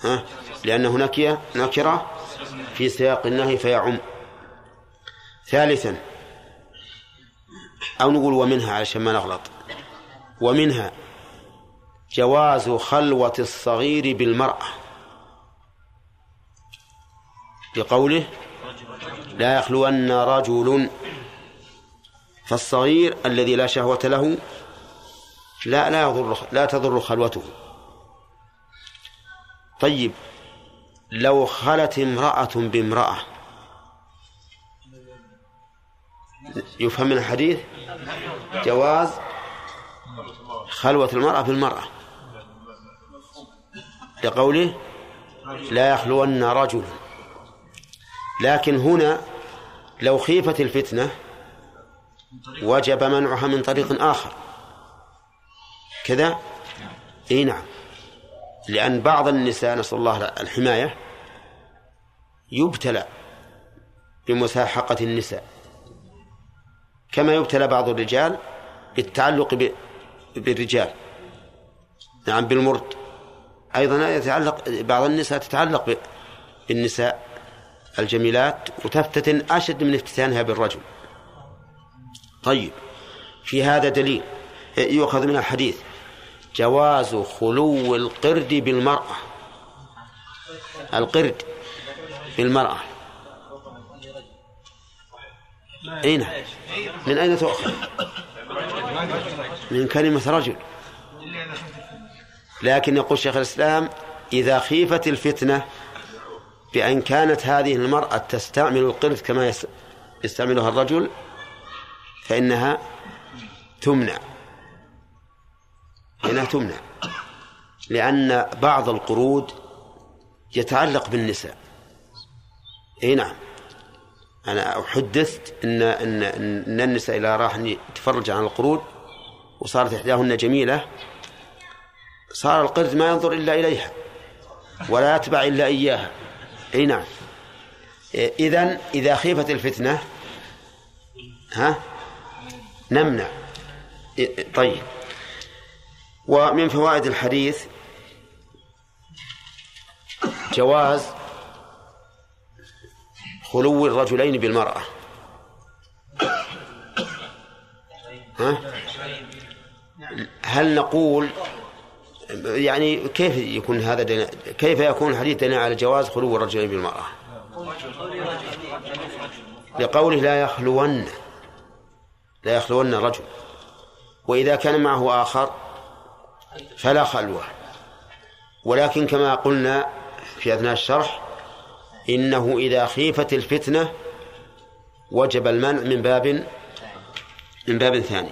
Speaker 1: ها؟ لأنه نكية نكرة في سياق النهي فيعم. ثالثا. أو نقول ومنها علشان ما نغلط. ومنها جواز خلوة الصغير بالمرأة. لقوله لا يخلون رجل فالصغير الذي لا شهوة له لا لا يضر لا تضر خلوته. طيب لو خلت امرأة بامرأة يفهم من الحديث؟ جواز خلوة المرأة بالمرأة لقوله لا يخلون رجل لكن هنا لو خيفت الفتنة وجب منعها من طريق آخر. كذا؟ إي نعم. لأن بعض النساء نسأل الله الحماية يبتلى بمساحقة النساء. كما يبتلى بعض الرجال بالتعلق بالرجال. نعم بالمرد أيضا يتعلق بعض النساء تتعلق بالنساء الجميلات وتفتتن أشد من افتتانها بالرجل. طيب في هذا دليل يؤخذ من الحديث جواز خلو القرد بالمرأة. القرد بالمرأة. أين من أين تؤخذ؟ من كلمة رجل. لكن يقول شيخ الإسلام إذا خيفت الفتنة بأن كانت هذه المرأة تستعمل القرد كما يستعملها الرجل فإنها تمنع. فإنها تمنع. لأن بعض القرود يتعلق بالنساء. إي نعم. أنا احدثت ان ان إن النساء اذا راح يتفرج عن القرود وصارت إحداهن جميلة صار القرد ما ينظر إلا إليها ولا يتبع إلا إياها. أي نعم. اذا إذا خيفت الفتنة ها نمنع. طيب. ومن فوائد الحديث جواز خلو الرجلين بالمرأة. ها؟ هل نقول يعني كيف يكون هذا دنا كيف يكون الحديث على جواز خلو الرجلين بالمرأة؟ لقوله لا يخلون لا يخلون رجل وإذا كان معه آخر فلا خلوة. ولكن كما قلنا في أثناء الشرح إنه إذا خيفت الفتنة وجب المنع من باب من باب ثاني.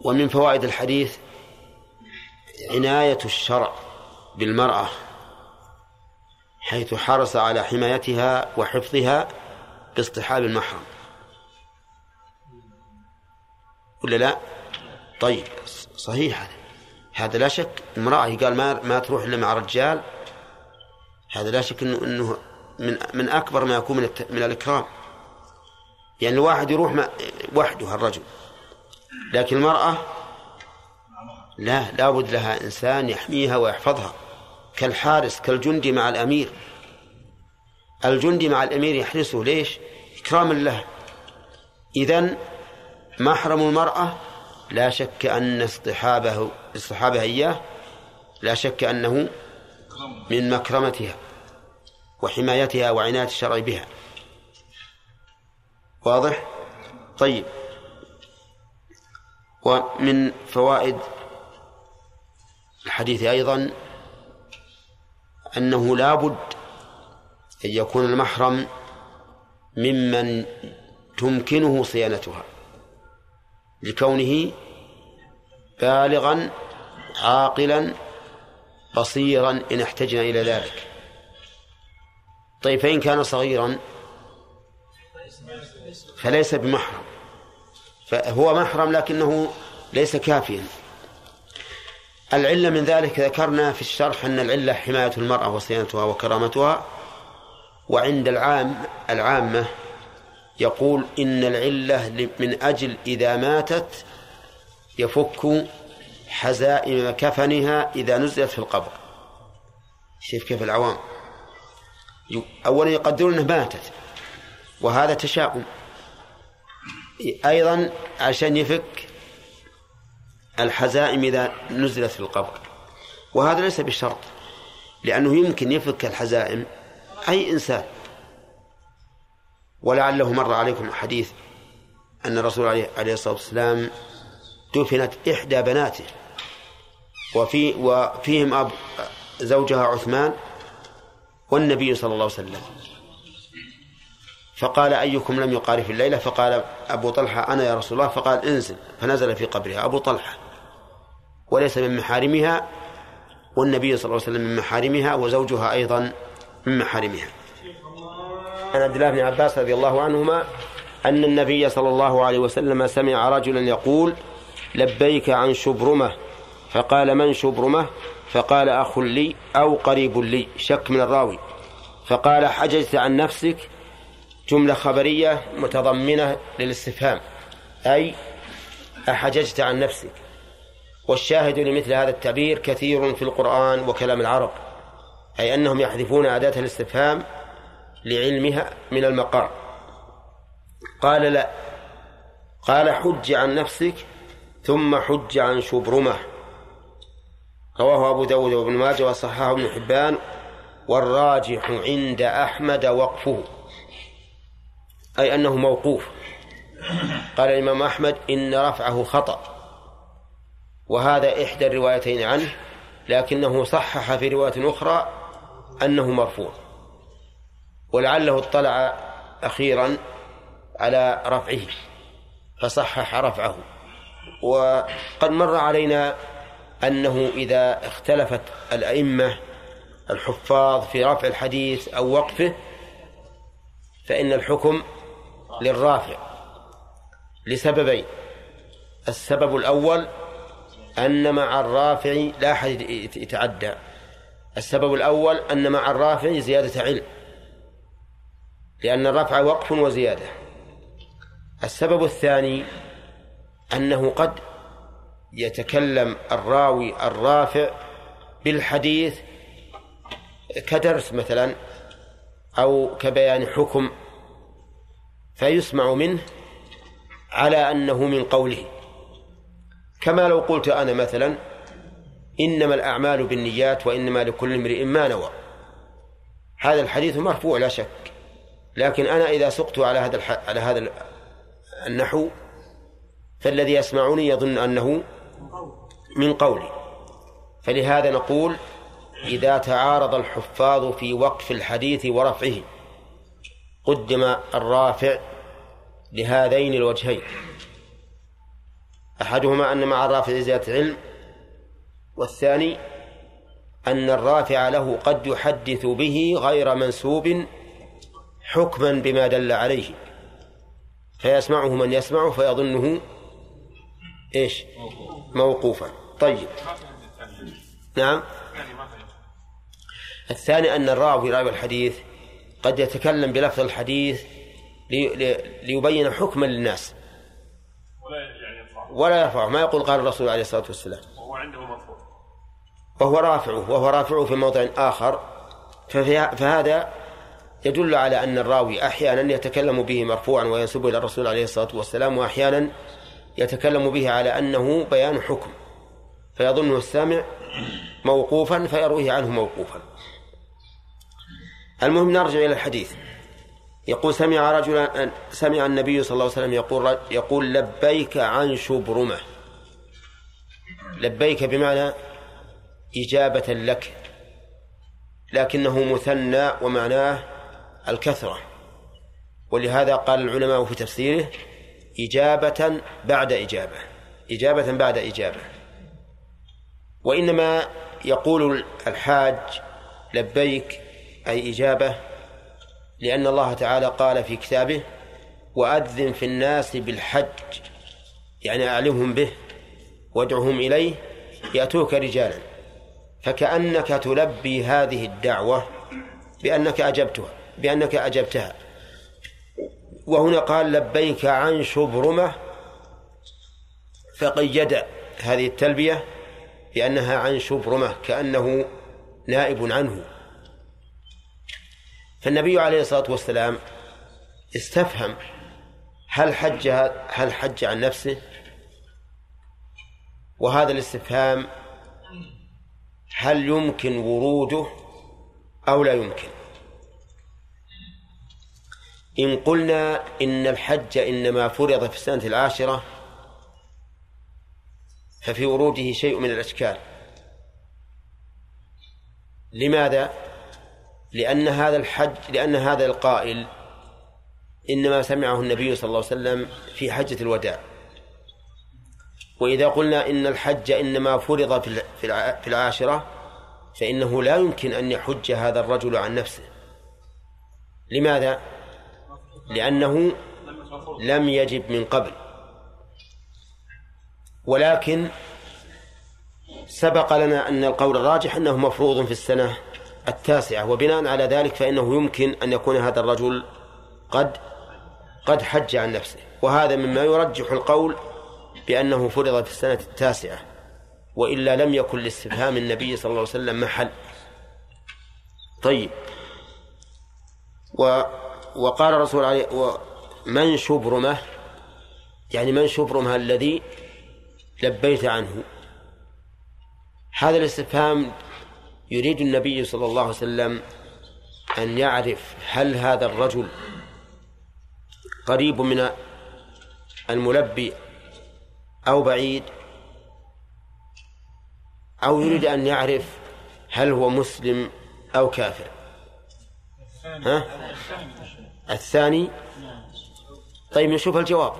Speaker 1: ومن فوائد الحديث عناية الشرع بالمرأة حيث حرص على حمايتها وحفظها باصطحاب المحرم. ولا لا؟ طيب صحيح هذا. هذا لا شك امرأة قال ما ما تروح إلا مع رجال. هذا لا شك إنه إنه من من أكبر ما يكون من من الإكرام. يعني الواحد يروح وحده الرجل. لكن المرأة لا لابد لها إنسان يحميها ويحفظها. كالحارس كالجندي مع الأمير. الجندي مع الأمير يحرسه ليش؟ إكراما له. إذن محرم المرأة لا شك أن اصطحابه اصطحابها إياه لا شك أنه من مكرمتها وحمايتها وعناية الشرع بها. واضح؟ طيب. ومن فوائد الحديث أيضا أنه لا بد أن يكون المحرم ممن تمكنه صيانتها. لكونه بالغا عاقلا بصيرا إن احتجنا إلى ذلك. طيب فإن كان صغيرا فليس بمحرم. فهو محرم لكنه ليس كافيا. العلة من ذلك ذكرنا في الشرح أن العلة حماية المرأة وصيانتها وكرامتها وعند العام العامة يقول إن العلة من أجل إذا ماتت يفك حزائم كفنها إذا نزلت في القبر. شوف كيف العوام؟ أولا يقدرون أنها ماتت وهذا تشاؤم. أيضا عشان يفك الحزائم إذا نزلت في القبر. وهذا ليس بشرط لأنه يمكن يفك الحزائم أي إنسان. ولعله مر عليكم حديث أن الرسول عليه الصلاة والسلام دفنت إحدى بناته. وفي وفيهم أب زوجها عثمان والنبي صلى الله عليه وسلم. فقال أيكم لم يقارف الليلة؟ فقال أبو طلحة أنا يا رسول الله. فقال انزل. فنزل في قبرها. أبو طلحة. وليس من محارمها والنبي صلى الله عليه وسلم من محارمها وزوجها أيضا من محارمها. عن عبد الله بن عباس رضي الله عنهما أن النبي صلى الله عليه وسلم سمع رجلا يقول لبيك عن شبرمة. فقال من شبرمة؟ فقال أخ لي أو قريب لي. شك من الراوي. فقال حججت عن نفسك. جملة خبرية متضمنة للاستفهام. أي أحججت عن نفسك. والشاهد لمثل هذا التعبير كثير في القرآن وكلام العرب. أي أنهم يحذفون أداة الاستفهام لعلمها من المقام. قال لا. قال حج عن نفسك ثم حج عن شبرمة. رواه أبو داود وابن ماجه وصححه ابن حبان. والراجح عند أحمد وقفه. أي أنه موقوف. قال الإمام أحمد إن رفعه خطأ. وهذا إحدى الروايتين عنه لكنه صحح في رواية أخرى أنه مرفوع. ولعله اطلع أخيرا على رفعه فصحح رفعه. وقد مر علينا أنه إذا اختلفت الأئمة الحفاظ في رفع الحديث أو وقفه فإن الحكم للرافع. لسببين. السبب الأول أن مع الرافع لا أحد يتعدى. السبب الأول أن مع الرافع زيادة علم. لأن الرفع وقف وزيادة. السبب الثاني أنه قد يتكلم الراوي الرافع بالحديث كدرس مثلا أو كبيان حكم فيسمع منه على أنه من قوله. كما لو قلت أنا مثلا إنما الأعمال بالنيات وإنما لكل امرئ ما نوى. هذا الحديث مرفوع لا شك. لكن أنا إذا سقت على هذا على هذا النحو فالذي يسمعني يظن أنه من قولي. فلهذا نقول إذا تعارض الحفاظ في وقف الحديث ورفعه قدم الرافع لهذين الوجهين. أحدهما أن مع الرافع زيادة علم والثاني أن الرافع له قد يحدث به غير منسوب حكما بما دل عليه. فيسمعه من يسمعه فيظنه إيش؟ موقوفا. طيب. نعم. الثاني أن الراوي راوي الحديث قد يتكلم بلفظ الحديث ليبين حكما للناس.
Speaker 5: ولا يرفعه.
Speaker 1: ما يقول قال الرسول عليه الصلاة والسلام.
Speaker 5: وهو عنده مرفوع
Speaker 1: وهو رافعه. وهو رافعه في موضع آخر. فهذا يدل على أن الراوي أحيانا يتكلم به مرفوعا وينسب إلى الرسول عليه الصلاة والسلام وأحيانا يتكلم به على أنه بيان حكم فيظنه السامع موقوفا فيرويه عنه موقوفا. المهم نرجع إلى الحديث. يقول سمع رجلا سمع النبي صلى الله عليه وسلم يقول يقول لبيك عن شبرمة. لبيك بمعنى إجابة لك لكنه مثنى ومعناه الكثرة. ولهذا قال العلماء في تفسيره إجابة بعد إجابة إجابة بعد إجابة. وإنما يقول الحاج لبيك أي إجابة لأن الله تعالى قال في كتابه وأذن في الناس بالحج يعني أعلمهم به وادعهم إليه يأتوك رجالا. فكأنك تلبي هذه الدعوة بأنك أجبتها. بأنك أجبتها. وهنا قال لبيك عن شبرمة فقيد هذه التلبية بأنها عن شبرمة كأنه نائب عنه. فالنبي عليه الصلاة والسلام استفهم هل حج هل حج عن نفسه؟ وهذا الاستفهام هل يمكن وروده أو لا يمكن؟ إن قلنا إن الحج إنما فرض في السنة العاشرة ففي وروده شيء من الأشكال لماذا؟ لأن هذا الحج لأن هذا القائل إنما سمعه النبي صلى الله عليه وسلم في حجة الوداع وإذا قلنا إن الحج إنما فرض في العاشرة فإنه لا يمكن أن يحج هذا الرجل عن نفسه لماذا؟ لأنه لم يجب من قبل. ولكن سبق لنا أن القول الراجح أنه مفروض في السنة التاسعة وبناء على ذلك فإنه يمكن أن يكون هذا الرجل قد قد حج عن نفسه. وهذا مما يرجح القول بأنه فرض في السنة التاسعة وإلا لم يكن لاستفهام النبي صلى الله عليه وسلم محل. طيب. وقال الرسول عليه من شبرمه؟ يعني من شبرمه الذي لبيت عنه. هذا الاستفهام يريد النبي صلى الله عليه وسلم أن يعرف هل هذا الرجل قريب من الملبي أو بعيد أو يريد أن يعرف هل هو مسلم أو كافر. ها؟ الثاني. طيب نشوف الجواب.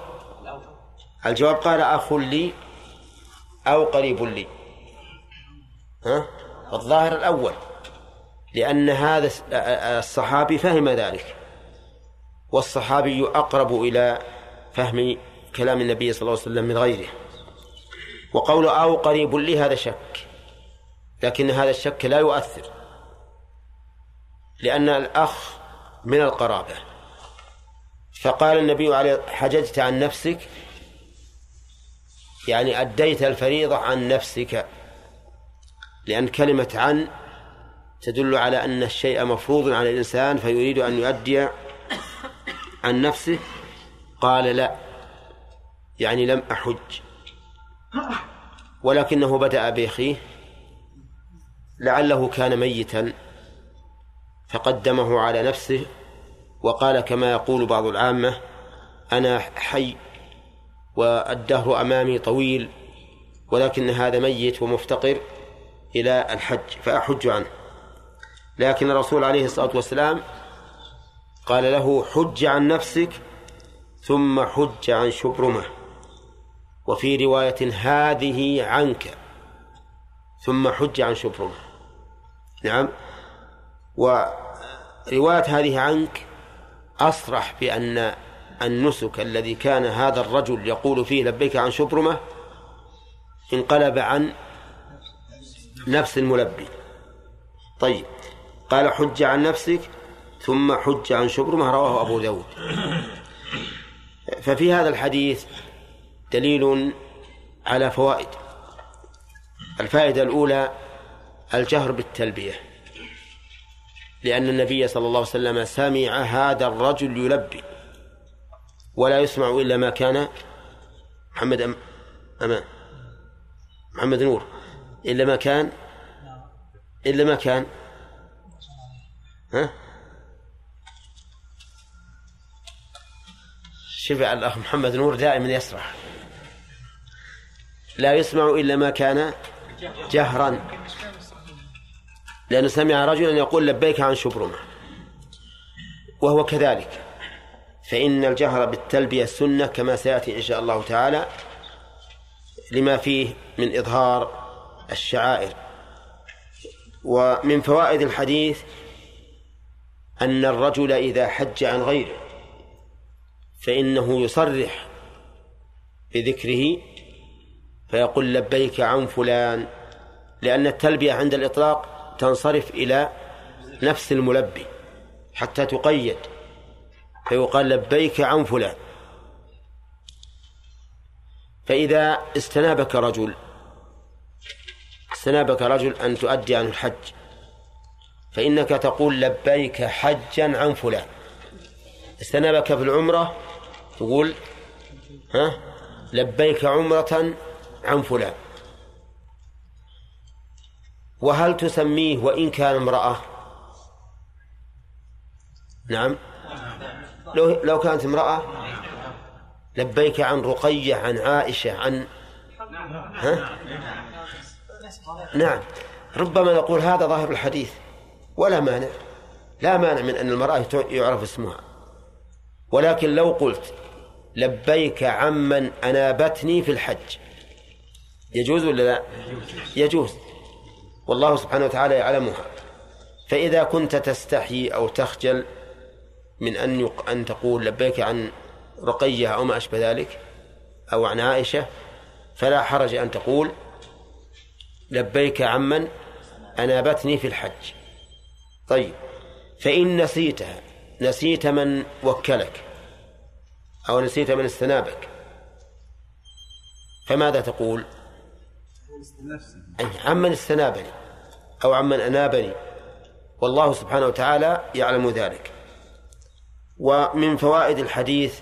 Speaker 1: الجواب قال أخ لي أو قريب لي. ها؟ الظاهر الأول لأن هذا الصحابي فهم ذلك والصحابي أقرب إلى فهم كلام النبي صلى الله عليه وسلم من غيره. وقول أو قريب لي هذا شك لكن هذا الشك لا يؤثر لأن الأخ من القرابة. فقال النبي عليه حججت عن نفسك؟ يعني أديت الفريضة عن نفسك. لأن كلمة عن تدل على أن الشيء مفروض على الإنسان فيريد أن يؤدي عن نفسه. قال لا يعني لم أحج. ولكنه بدأ بأخيه. لعله كان ميتا فقدمه على نفسه. وقال كما يقول بعض العامة أنا حي والدهر أمامي طويل ولكن هذا ميت ومفتقر إلى الحج فأحج عنه. لكن الرسول عليه الصلاة والسلام قال له حج عن نفسك ثم حج عن شبرمة. وفي رواية هذه عنك ثم حج عن شبرمة. نعم. ورواية هذه عنك أصرح بأن النسك الذي كان هذا الرجل يقول فيه لبيك عن شبرمة انقلب عن نفس الملبي. طيب قال حج عن نفسك ثم حج عن شبرمة رواه أبو داود. ففي هذا الحديث دليل على فوائد. الفائدة الأولى الجهر بالتلبية. لأن النبي صلى الله عليه وسلم سمع هذا الرجل يلبي. ولا يسمع إلا ما كان محمد أم أمان محمد نور. إلا ما كان إلا ما كان. ها؟ شفع الأخ محمد نور دائما يسرح. لا يسمع إلا ما كان جهرا. لأنه سمع رجلا يقول لبيك عن شبرمة. وهو كذلك. فإن الجهر بالتلبية سنة كما سيأتي إن شاء الله تعالى لما فيه من إظهار الشعائر. ومن فوائد الحديث أن الرجل إذا حج عن غيره فإنه يصرح بذكره فيقول لبيك عن فلان لأن التلبية عند الإطلاق تنصرف إلى نفس الملبي حتى تقيد فيقال لبيك عن فلان. فإذا استنابك رجل استنابك رجل أن تؤدي عن الحج فإنك تقول لبيك حجا عن فلان. استنابك في العمرة تقول ها لبيك عمرة عن فلان. وهل تسميه وإن كان امرأة؟ نعم. لو لو كانت امرأة؟ لبيك عن رقية عن عائشة عن ها؟ نعم. ربما نقول هذا ظاهر الحديث. ولا مانع. لا مانع من أن المرأة يعرف اسمها. ولكن لو قلت لبيك عمن أنابتني في الحج يجوز ولا لا؟ يجوز. والله سبحانه وتعالى يعلمها. فإذا كنت تستحي أو تخجل من أن. أن تقول لبيك عن رقية أو ما أشبه ذلك أو عن عائشة فلا حرج أن تقول لبيك عمن أنابتني في الحج. طيب فإن نسيتها نسيت من وكلك أو نسيت من استنابك فماذا تقول؟ أي عمن استنابني أو عمن أنابني والله سبحانه وتعالى يعلم ذلك. ومن فوائد الحديث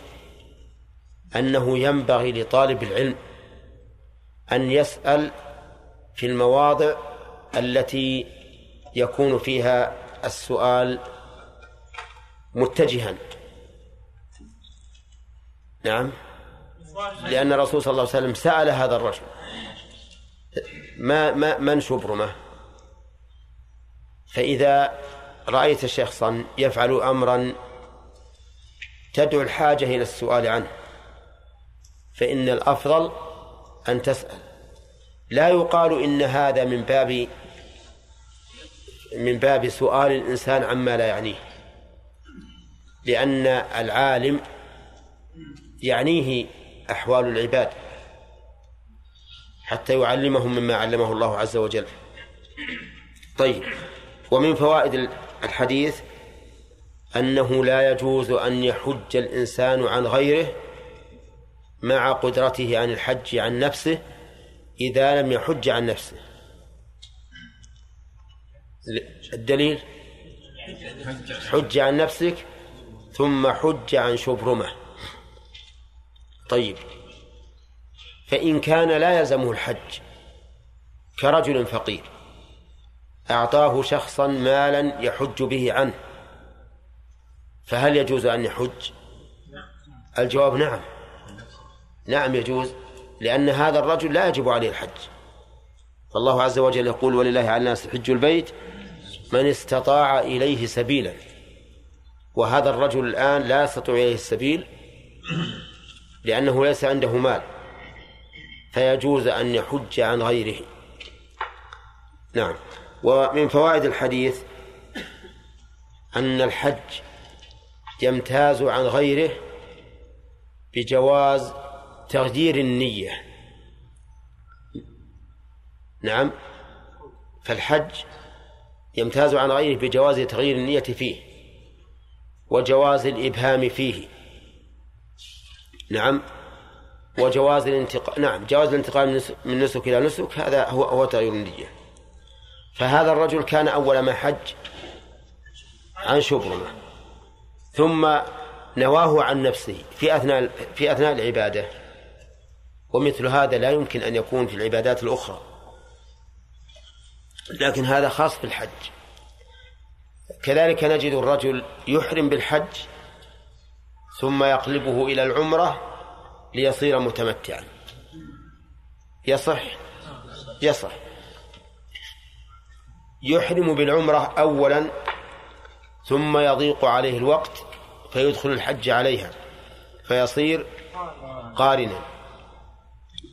Speaker 1: أنه ينبغي لطالب العلم أن يسأل في المواضع التي يكون فيها السؤال متجها. نعم. لأن الرسول صلى الله عليه وسلم سأل هذا الرجل. ما ما من شبرمه فإذا رأيت شخصا يفعل أمرا تدعو الحاجة إلى السؤال عنه فإن الأفضل أن تسأل. لا يقال إن هذا من باب من باب سؤال الإنسان عما لا يعنيه لأن العالم يعنيه أحوال العباد. حتى يعلمهم مما علمه الله عز وجل. طيب ومن فوائد الحديث أنه لا يجوز أن يحج الإنسان عن غيره مع قدرته عن الحج عن نفسه إذا لم يحج عن نفسه. الدليل؟ حج عن نفسك ثم حج عن شبرمة. طيب فإن كان لا يلزمه الحج كرجل فقير أعطاه شخصا مالا يحج به عنه فهل يجوز أن يحج؟ الجواب نعم. نعم يجوز لأن هذا الرجل لا يجب عليه الحج. فالله عز وجل يقول ولله على الناس حج البيت من استطاع إليه سبيلا. وهذا الرجل الآن لا يستطيع إليه السبيل لأنه ليس عنده مال. فيجوز أن يحج عن غيره. نعم. ومن فوائد الحديث أن الحج يمتاز عن غيره بجواز تغيير النية. نعم. فالحج يمتاز عن غيره بجواز تغيير النية فيه وجواز الإبهام فيه. نعم. وجواز الانتقال نعم جواز الانتقال من نسك إلى نسك هذا هو هو تغيير النية فهذا الرجل كان أول ما حج عن شبرمة. ثم نواه عن نفسه في أثناء في أثناء العبادة. ومثل هذا لا يمكن أن يكون في العبادات الأخرى. لكن هذا خاص بالحج. كذلك نجد الرجل يحرم بالحج ثم يقلبه إلى العمرة ليصير متمتعا. يصح؟ يصح. يحرم بالعمرة أولا ثم يضيق عليه الوقت فيدخل الحج عليها فيصير قارنا.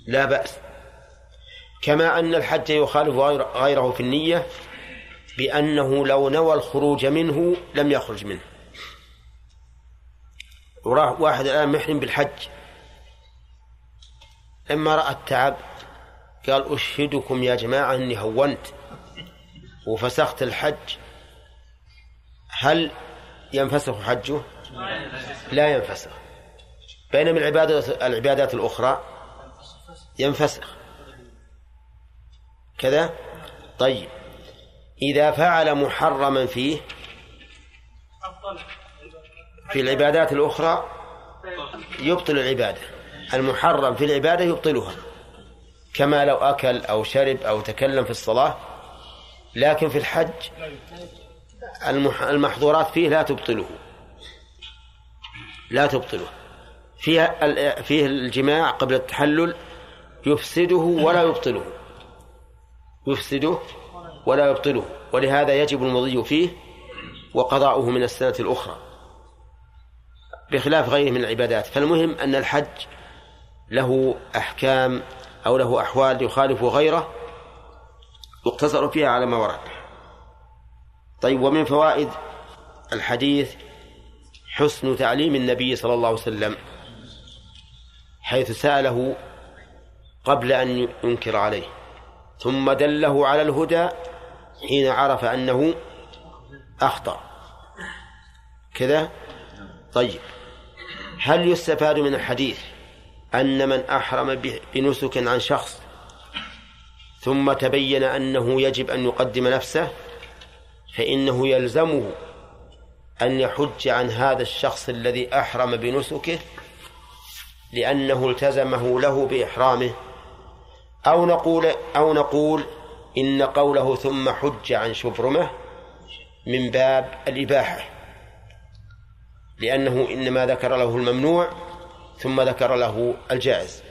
Speaker 1: لا بأس. كما أن الحج يخالف غيره في النية بأنه لو نوى الخروج منه لم يخرج منه. واحد الآن محرم بالحج. لما رأى التعب قال أشهدكم يا جماعة أني هونت وفسخت الحج. هل ينفسخ حجه؟ لا ينفسخ. بينما العبادة العبادات الأخرى ينفسخ. كذا؟ طيب. إذا فعل محرما فيه في العبادات الأخرى يبطل العبادة. المحرم في العبادة يبطلها كما لو أكل أو شرب أو تكلم في الصلاة لكن في الحج المح- المحظورات فيه لا تبطله. لا تبطله. فيه فيه الجماع قبل التحلل يفسده ولا يبطله. يفسده ولا يبطله. ولهذا يجب المضي فيه وقضاؤه من السنة الأخرى بخلاف غيره من العبادات. فالمهم أن الحج له أحكام أو له أحوال يخالف غيره يقتصر فيها على ما ورد. طيب ومن فوائد الحديث حسن تعليم النبي صلى الله عليه وسلم حيث سأله قبل أن ينكر عليه ثم دله على الهدى حين عرف أنه أخطأ. كذا؟ طيب هل يستفاد من الحديث أن من أحرم بنسك عن شخص ثم تبين أنه يجب أن يقدم نفسه فإنه يلزمه أن يحج عن هذا الشخص الذي أحرم بنسكه لأنه التزمه له بإحرامه. أو نقول أو نقول إن قوله ثم حج عن شبرمة من باب الإباحة لأنه إنما ذكر له الممنوع. ثم ذكر له الجائز.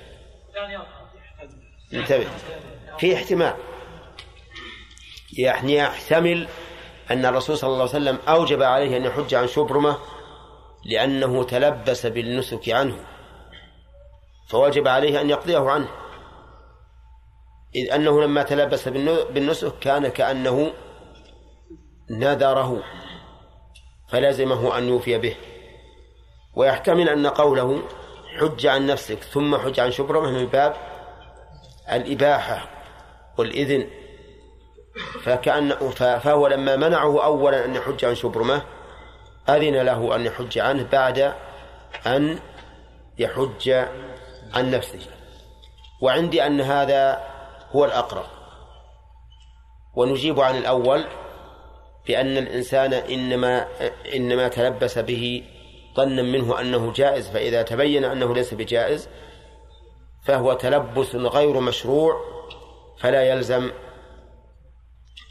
Speaker 1: انتبه. في احتمال. يعني يحتمل أن الرسول صلى الله عليه وسلم أوجب عليه أن يحج عن شبرمة لأنه تلبس بالنسك عنه. فوجب عليه أن يقضيه عنه. إذ أنه لما تلبس بالن- بالنسك كان كأنه نذره. فلزمه أن يوفي به. ويحتمل أن قوله حج عن نفسك ثم حج عن شبرمة من باب الإباحة والإذن. فكأن فهو لما منعه أولا أن يحج عن شبرمة أذن له أن يحج عنه بعد أن يحج عن نفسه. وعندي أن هذا هو الأقرب. ونجيب عن الأول بأن الإنسان إنما إنما تلبس به ظنا منه أنه جائز فإذا تبين أنه ليس بجائز فهو تلبس غير مشروع فلا يلزم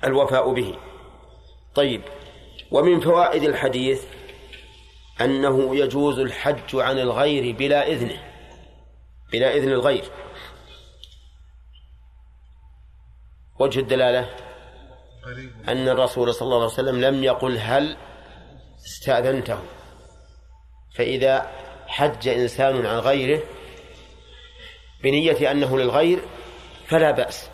Speaker 1: الوفاء به. طيب ومن فوائد الحديث أنه يجوز الحج عن الغير بلا إذنه بلا إذن الغير. وجه الدلالة؟ أن الرسول صلى الله عليه وسلم لم يقل هل استأذنته. فإذا حج إنسان عن غيره بنية أنه للغير فلا بأس.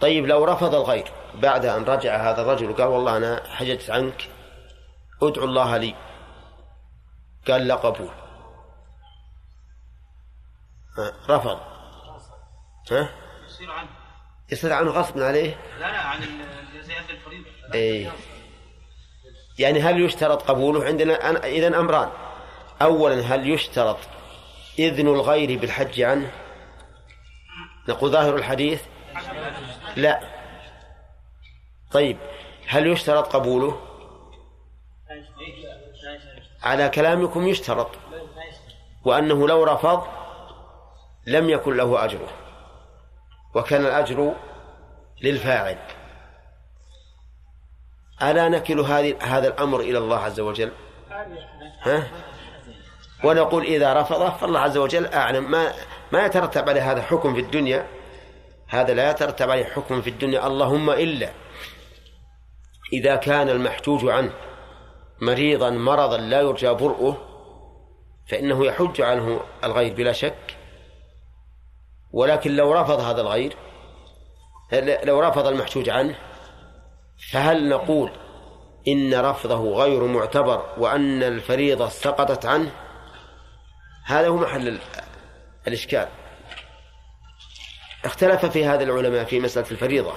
Speaker 1: طيب لو رفض الغير بعد أن رجع هذا الرجل وقال والله أنا حججت عنك ادعو الله لي. قال لا قبول. رفض. ها؟
Speaker 11: يصير عنه.
Speaker 1: يصير عنه غصب عليه؟
Speaker 11: لا لا عن ال- زي أهل الفريضة.
Speaker 1: اي يعني هل يشترط قبوله عندنا؟ إذن أمران. أولا هل يشترط إذن الغير بالحج عنه؟ نقول ظاهر الحديث. لا. طيب هل يشترط قبوله؟ على كلامكم يشترط وأنه لو رفض لم يكن له أجره وكان الأجر للفاعل. ألا نكل هذه هذا الأمر إلى الله عز وجل؟ ها؟ ونقول إذا رفضه فالله عز وجل أعلم. ما ما يترتب عليه هذا حكم في الدنيا. هذا لا يترتب عليه حكم في الدنيا. اللهم إلا إذا كان المحجوج عنه مريضا مرضا لا يرجى برؤه فإنه يحج عنه الغير بلا شك. ولكن لو رفض هذا الغير لو رفض المحجوج عنه فهل نقول إن رفضه غير معتبر وأن الفريضة سقطت عنه؟ هذا هو محل ال- الإشكال. اختلف في هذا العلماء في مسألة الفريضة.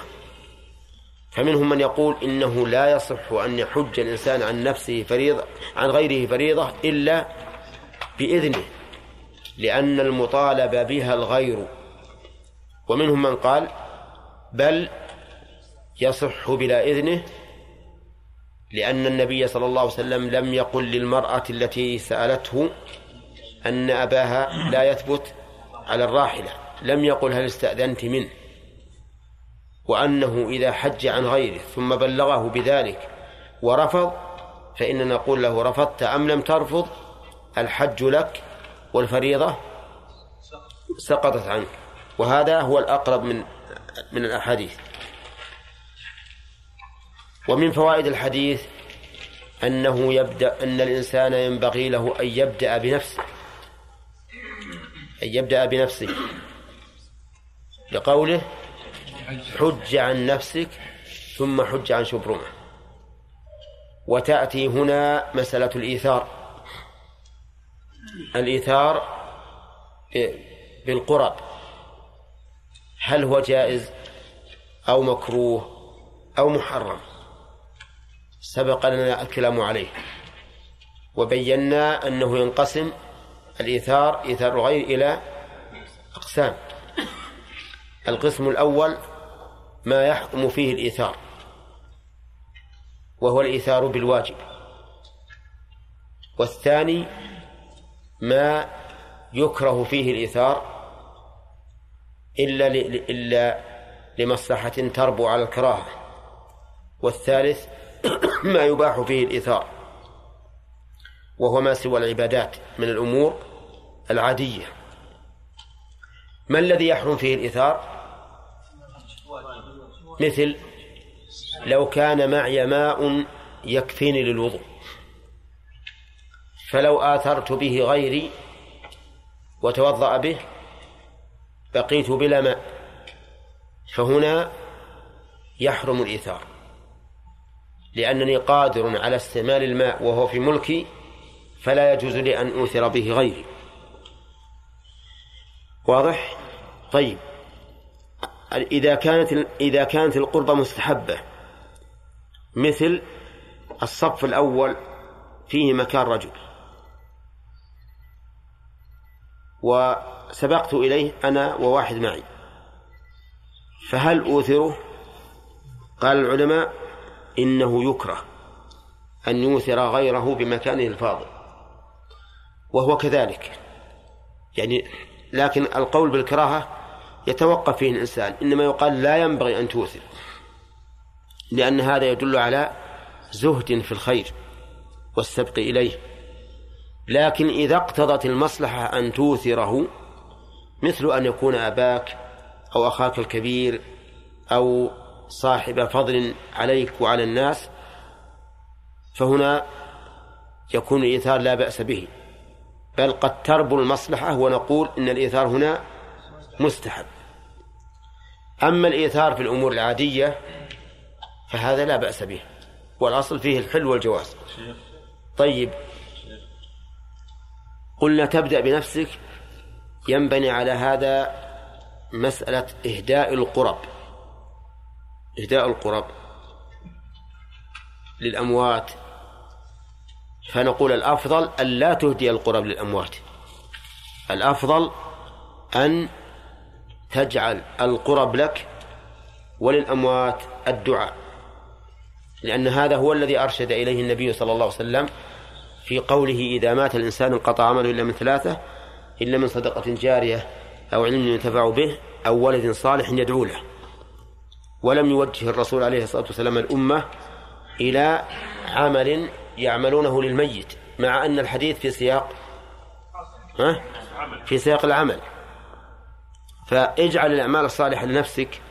Speaker 1: فمنهم من يقول إنه لا يصح أن يحج الإنسان عن نفسه فريضة عن غيره فريضة إلا بإذنه لأن المطالب بها الغير. ومنهم من قال بل يصح بلا إذنه لأن النبي صلى الله عليه وسلم لم يقل للمرأة التي سألته أن أباها لا يثبت على الراحلة. لم يقل هل استأذنت منه وأنه إذا حج عن غيره ثم بلغه بذلك ورفض فإننا نقول له رفضت أم لم ترفض الحج لك والفريضة سقطت عنك. وهذا هو الأقرب من من الأحاديث. ومن فوائد الحديث أنه يبدأ أن الإنسان ينبغي له أن يبدأ بنفسه. أن يبدأ بنفسه لقوله حج عن نفسك ثم حج عن شبرمة. وتأتي هنا مسألة الإيثار. الإيثار بالقرب. هل هو جائز أو مكروه أو محرم؟ سبق لنا الكلام عليه. وبينا أنه ينقسم الإيثار إيثار الغير إلى أقسام. القسم الأول ما يحكم فيه الإيثار وهو الإيثار بالواجب. والثاني ما يكره فيه الإيثار إلا إلا لمصلحة تربو على الكراهة. والثالث ما يباح فيه الإيثار. وهو ما سوى العبادات من الأمور العادية. ما الذي يحرم فيه الإيثار؟ مثل لو كان معي ماء يكفيني للوضوء فلو آثرت به غيري وتوضأ به بقيت بلا ماء فهنا يحرم الإيثار لأنني قادر على استعمال الماء وهو في ملكي فلا يجوز لي أن أوثر به غيري. واضح؟ طيب. إذا كانت إذا كانت القربة مستحبة مثل الصف الأول فيه مكان رجل. وسبقت إليه أنا وواحد معي. فهل أوثره؟ قال العلماء إنه يكره أن يوثر غيره بمكانه الفاضل. وهو كذلك. يعني لكن القول بالكراهة يتوقف فيه الإنسان إنما يقال لا ينبغي أن توثر لأن هذا يدل على زهد في الخير والسبق إليه. لكن إذا اقتضت المصلحة أن توثره مثل أن يكون أباك أو أخاك الكبير أو صاحب فضل عليك وعلى الناس فهنا يكون الإيثار لا بأس به. بل قد تربو المصلحة ونقول إن الإيثار هنا مستحب. أما الإيثار في الأمور العادية فهذا لا بأس به والأصل فيه الحل والجواز. طيب قلنا تبدأ بنفسك ينبني على هذا مسألة إهداء القرب. إهداء القرب للأموات فنقول الأفضل أن لا تهدي القرب للأموات. الأفضل أن تجعل القرب لك وللأموات الدعاء. لأن هذا هو الذي أرشد إليه النبي صلى الله عليه وسلم في قوله إذا مات الإنسان انقطع عمله إلا من ثلاثة إلا من صدقة جارية أو علم ينتفع به أو ولد صالح يدعو له. ولم يوجه الرسول عليه الصلاة والسلام الأمة إلى عمل يعملونه للميت مع أن الحديث في سياق ها؟ في سياق العمل. فاجعل الأعمال الصالحة لنفسك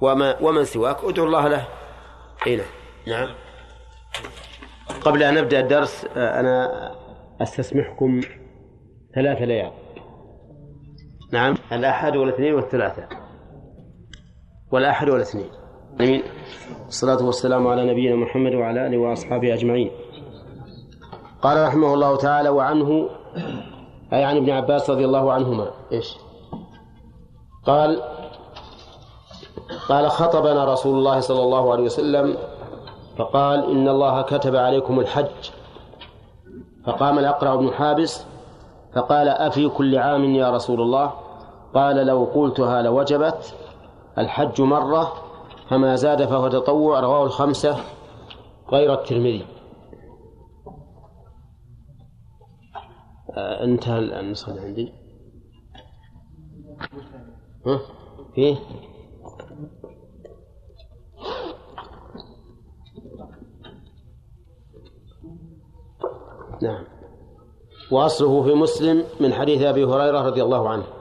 Speaker 1: وما ومن سواك ادعو الله له. هنا نعم. قبل أن نبدأ الدرس أنا أستسمحكم ثلاثة ليال. نعم. الأحد والإثنين والثلاثة. والأحد والإثنين. أمين. الصلاة والسلام على نبينا محمد وعلى آله وأصحابه أجمعين. قال رحمه الله تعالى وعنه أي عن ابن عباس رضي الله عنهما. إيش؟ قال قال خطبنا رسول الله صلى الله عليه وسلم فقال إن الله كتب عليكم الحج. فقام الأقرع بن حابس فقال أفي كل عام يا رسول الله؟ قال لو قلتها لوجبت الحج مرة فما زاد فهو تطوع رواه الخمسة غير الترمذي. آه، انتهى النسخة اللي عندي. ها؟ فيه؟ نعم. وأصله في مسلم من حديث أبي هريرة رضي الله عنه.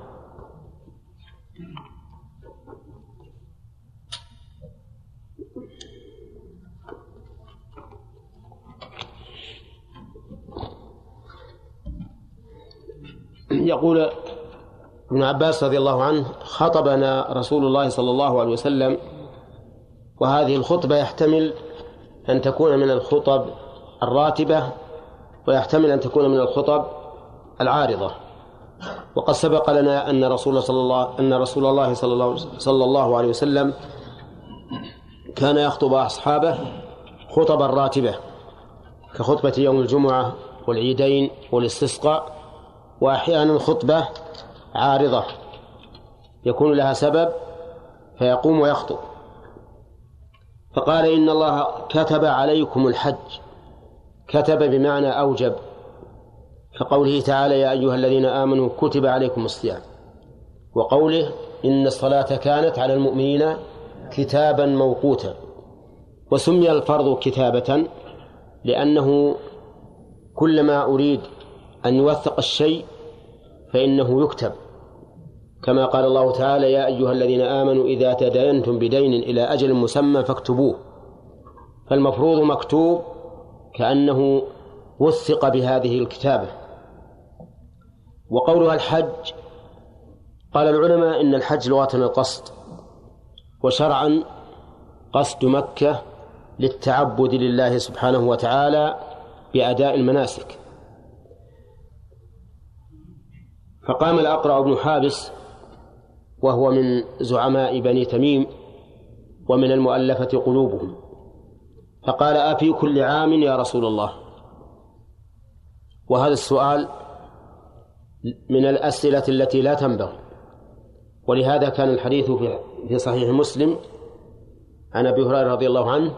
Speaker 1: يقول ابن عباس رضي الله عنه خطبنا رسول الله صلى الله عليه وسلم وهذه الخطبة يحتمل أن تكون من الخطب الراتبة ويحتمل أن تكون من الخطب العارضة. وقد سبق لنا أن رسول صلى الله أن رسول الله صلى الله صلى الله عليه وسلم كان يخطب أصحابه خطبا راتبة كخطبة يوم الجمعة والعيدين والاستسقاء. وأحيانا خطبة عارضة يكون لها سبب فيقوم ويخطب. فقال إن الله كتب عليكم الحج. كتب بمعنى أوجب. كقوله تعالى يا أيها الذين آمنوا كتب عليكم الصيام. وقوله إن الصلاة كانت على المؤمنين كتابا موقوتا. وسمي الفرض كتابة لأنه كلما أريد أن يوثق الشيء فإنه يكتب. كما قال الله تعالى يا أيها الذين آمنوا إذا تداينتم بدين إلى أجل مسمى فاكتبوه. فالمفروض مكتوب كأنه وثق بهذه الكتابة. وقولها الحج قال العلماء إن الحج لغة القصد وشرعا قصد مكة للتعبد لله سبحانه وتعالى بأداء المناسك. فقام الأقرع بن حابس وهو من زعماء بني تميم ومن المؤلفة قلوبهم. فقال أفي كل عام يا رسول الله؟ وهذا السؤال من الأسئلة التي لا تنبغي. ولهذا كان الحديث في صحيح مسلم عن أبي هريرة رضي الله عنه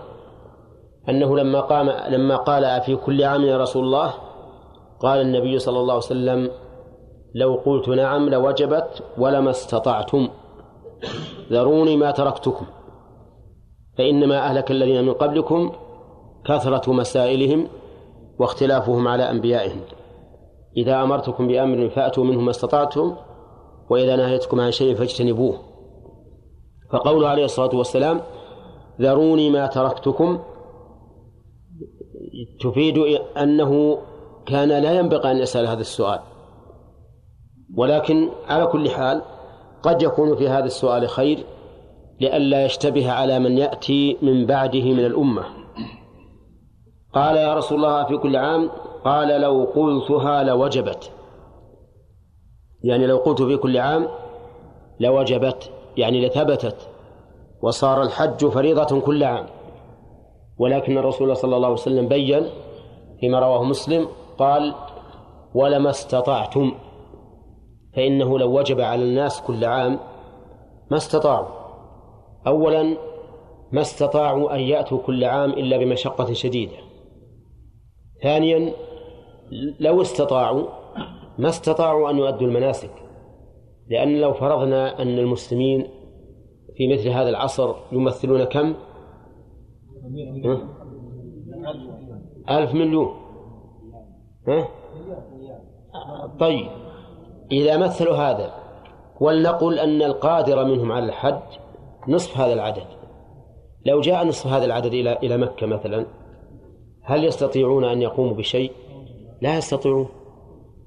Speaker 1: أنه لما قام لما قال أفي كل عام يا رسول الله؟ قال النبي صلى الله عليه وسلم لو قلت نعم لوجبت ولما استطعتم. ذروني ما تركتكم. فإنما أهلك الذين من قبلكم كثرة مسائلهم واختلافهم على أنبيائهم. إذا أمرتكم بأمر فأتوا منه ما استطعتم وإذا نهيتكم عن شيء فاجتنبوه. فقوله عليه الصلاة والسلام ذروني ما تركتكم. تفيد أنه كان لا ينبغي أن يسأل هذا السؤال. ولكن على كل حال قد يكون في هذا السؤال خير لئلا يشتبه على من يأتي من بعده من الأمة. قال يا رسول الله في كل عام قال لو قلتها لوجبت. يعني لو قلت في كل عام لوجبت يعني لثبتت وصار الحج فريضة كل عام. ولكن الرسول صلى الله عليه وسلم بين فيما رواه مسلم قال ولما استطعتم فإنه لو وجب على الناس كل عام ما استطاعوا أولا ما استطاعوا أن يأتوا كل عام إلا بمشقة شديدة ثانيا لو استطاعوا ما استطاعوا أن يؤدوا المناسك لأن لو فرضنا أن المسلمين في مثل هذا العصر يمثلون كم؟ ألف مليون ها؟ طيب إذا مثلوا هذا ولنقل أن القادر منهم على الحج نصف هذا العدد. لو جاء نصف هذا العدد إلى إلى مكة مثلا هل يستطيعون أن يقوموا بشيء؟ لا يستطيعون.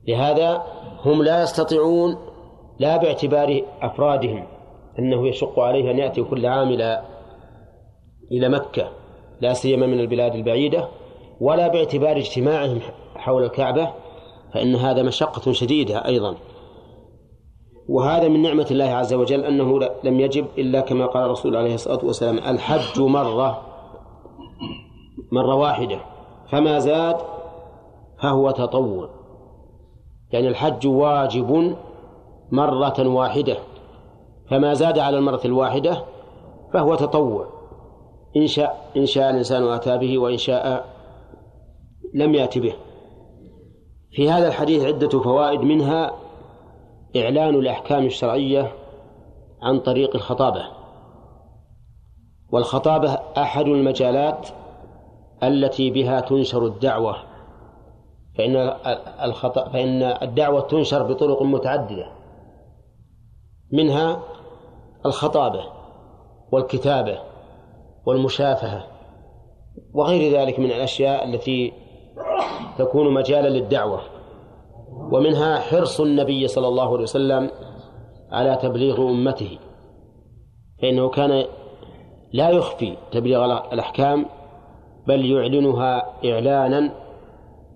Speaker 1: لهذا هم لا يستطيعون لا باعتبار أفرادهم أنه يشق عليه أن يأتي كل عام إلى إلى مكة لا سيما من البلاد البعيدة ولا باعتبار اجتماعهم حول الكعبة فإن هذا مشقة شديدة أيضا. وهذا من نعمة الله عز وجل أنه لم يجب إلا كما قال الرسول عليه الصلاة والسلام الحج مرة مرة واحدة. فما زاد فهو تطوع. يعني الحج واجب مرة واحدة. فما زاد على المرة الواحدة فهو تطوع. إن شاء إن شاء الإنسان أتى به وإن شاء لم يأت به. في هذا الحديث عدة فوائد منها إعلان الأحكام الشرعية عن طريق الخطابة. والخطابة أحد المجالات التي بها تنشر الدعوة. فإن الخطأ فإن الدعوة تنشر بطرق متعددة. منها الخطابة والكتابة والمشافهة وغير ذلك من الأشياء التي تكون مجالا للدعوة. ومنها حرص النبي صلى الله عليه وسلم على تبليغ أمته فإنه كان لا يخفي تبليغ الأحكام بل يعلنها إعلانا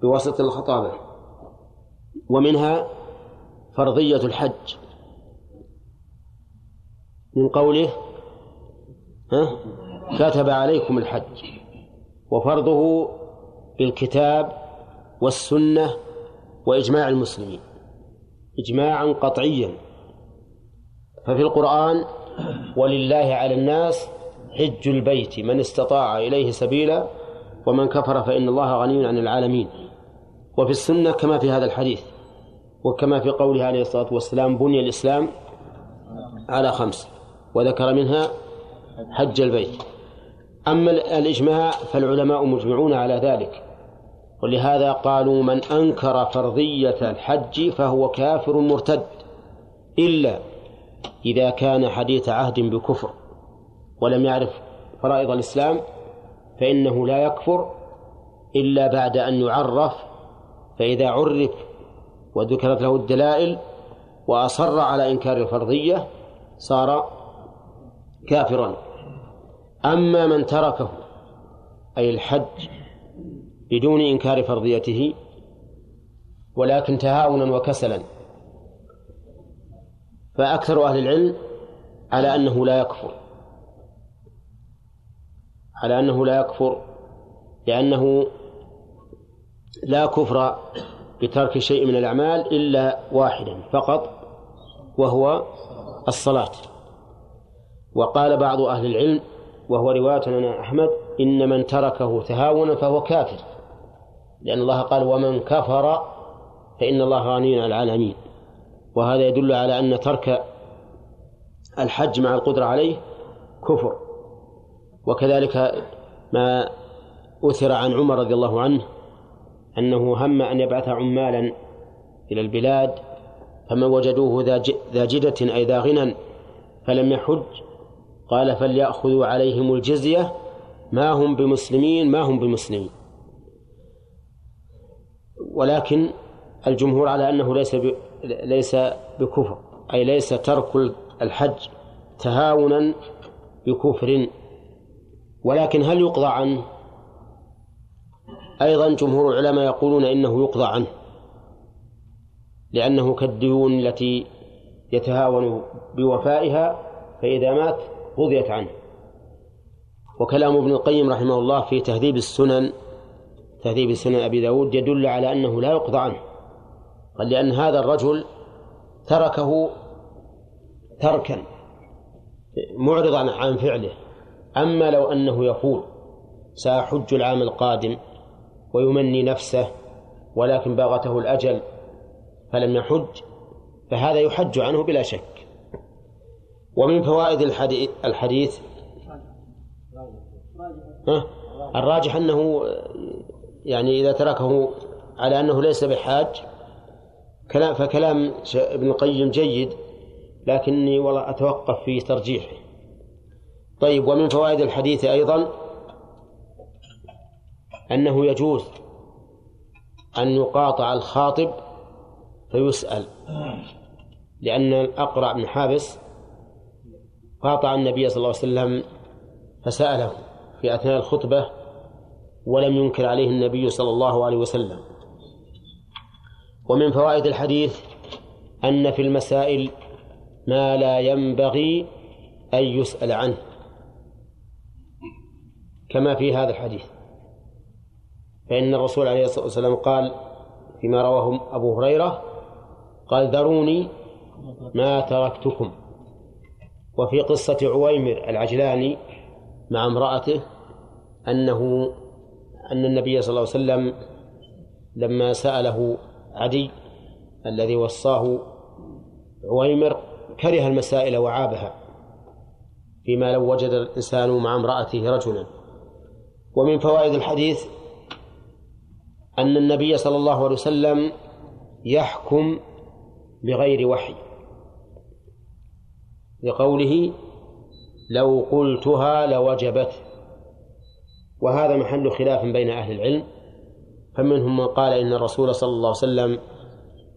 Speaker 1: بواسطة الخطابة. ومنها فرضية الحج. من قوله ها كتب عليكم الحج وفرضه بالكتاب والسنة وإجماع المسلمين إجماعا قطعيا. ففي القرآن ولله على الناس حج البيت من استطاع إليه سبيلا ومن كفر فإن الله غني عن العالمين. وفي السنة كما في هذا الحديث وكما في قوله عليه الصلاة والسلام بني الإسلام على خمس وذكر منها حج البيت. أما الإجماع فالعلماء مجمعون على ذلك. ولهذا قالوا من أنكر فرضية الحج فهو كافر مرتد إلا إذا كان حديث عهد بكفر ولم يعرف فرائض الإسلام فإنه لا يكفر إلا بعد أن يعرف فإذا عرف وذكرت له الدلائل وأصر على إنكار الفرضية صار كافرا. أما من تركه أي الحج بدون إنكار فرضيته ولكن تهاونا وكسلا. فأكثر أهل العلم على أنه لا يكفر. على أنه لا يكفر لأنه لا كفر بترك شيء من الأعمال إلا واحدا فقط وهو الصلاة. وقال بعض أهل العلم وهو رواية عن أحمد إن من تركه تهاونا فهو كافر. لأن الله قال ومن كفر فإن الله غني عن العالمين. وهذا يدل على أن ترك الحج مع القدرة عليه كفر. وكذلك ما أثر عن عمر رضي الله عنه أنه هم أن يبعث عمالا إلى البلاد فمن وجدوه ذا جدة أي ذا غنى فلم يحج. قال فليأخذوا عليهم الجزية ما هم بمسلمين ما هم بمسلمين. ولكن الجمهور على أنه ليس ليس بكفر أي ليس ترك الحج تهاونا بكفر. ولكن هل يقضى عنه؟ أيضا جمهور العلماء يقولون إنه يقضى عنه لأنه كالديون التي يتهاون بوفائها فإذا مات قضيت عنه. وكلام ابن القيم رحمه الله في تهذيب السنن تهذيب سنن أبي داود يدل على أنه لا يقضى عنه قال لأن هذا الرجل تركه تركا معرضا عن فعله أما لو أنه يقول سأحج العام القادم ويمني نفسه ولكن باغته الأجل فلم يحج فهذا يحج عنه بلا شك. ومن فوائد الحديث, الراجح أنه يعني إذا تركه على أنه ليس بحاج كلام فكلام ابن القيم جيد لكني والله أتوقف في ترجيحه. طيب ومن فوائد الحديث أيضا أنه يجوز أن يقاطع الخاطب فيسأل لأن الأقرع بن حابس قاطع النبي صلى الله عليه وسلم فسأله. في أثناء الخطبة ولم ينكر عليه النبي صلى الله عليه وسلم. ومن فوائد الحديث أن في المسائل ما لا ينبغي أن يسأل عنه كما في هذا الحديث. فإن الرسول عليه الصلاة والسلام قال فيما رواه أبو هريرة قال ذروني ما تركتكم. وفي قصة عويمر العجلاني مع امرأته أنه أن النبي صلى الله عليه وسلم لما سأله عدي الذي وصاه عويمر كره المسائل وعابها فيما لو وجد الإنسان مع امرأته رجلا. ومن فوائد الحديث أن النبي صلى الله عليه وسلم يحكم بغير وحي لقوله لو قلتها لوجبت وهذا محل خلاف بين أهل العلم فمنهم من قال إن الرسول صلى الله عليه وسلم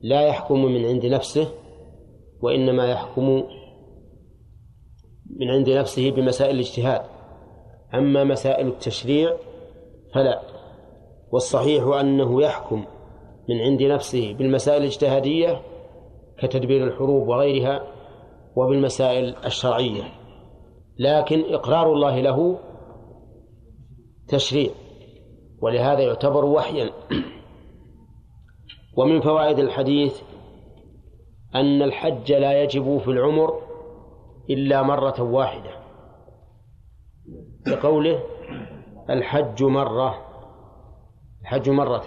Speaker 1: لا يحكم من عند نفسه وإنما يحكم من عند نفسه بمسائل الاجتهاد. أما مسائل التشريع فلا والصحيح أنه يحكم من عند نفسه بالمسائل الاجتهادية كتدبير الحروب وغيرها وبالمسائل الشرعية. لكن إقرار الله له تشريع ولهذا يعتبر وحيا. ومن فوائد الحديث أن الحج لا يجب في العمر إلا مرة واحدة. لقوله الحج مرة الحج مرة.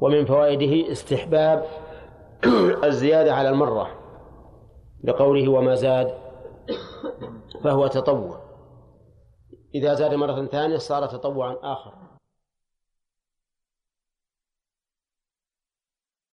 Speaker 1: ومن فوائده استحباب الزيادة على المرة لقوله وما زاد فهو تطوع. إذا زاد مرة ثانية صار تطوعا آخر.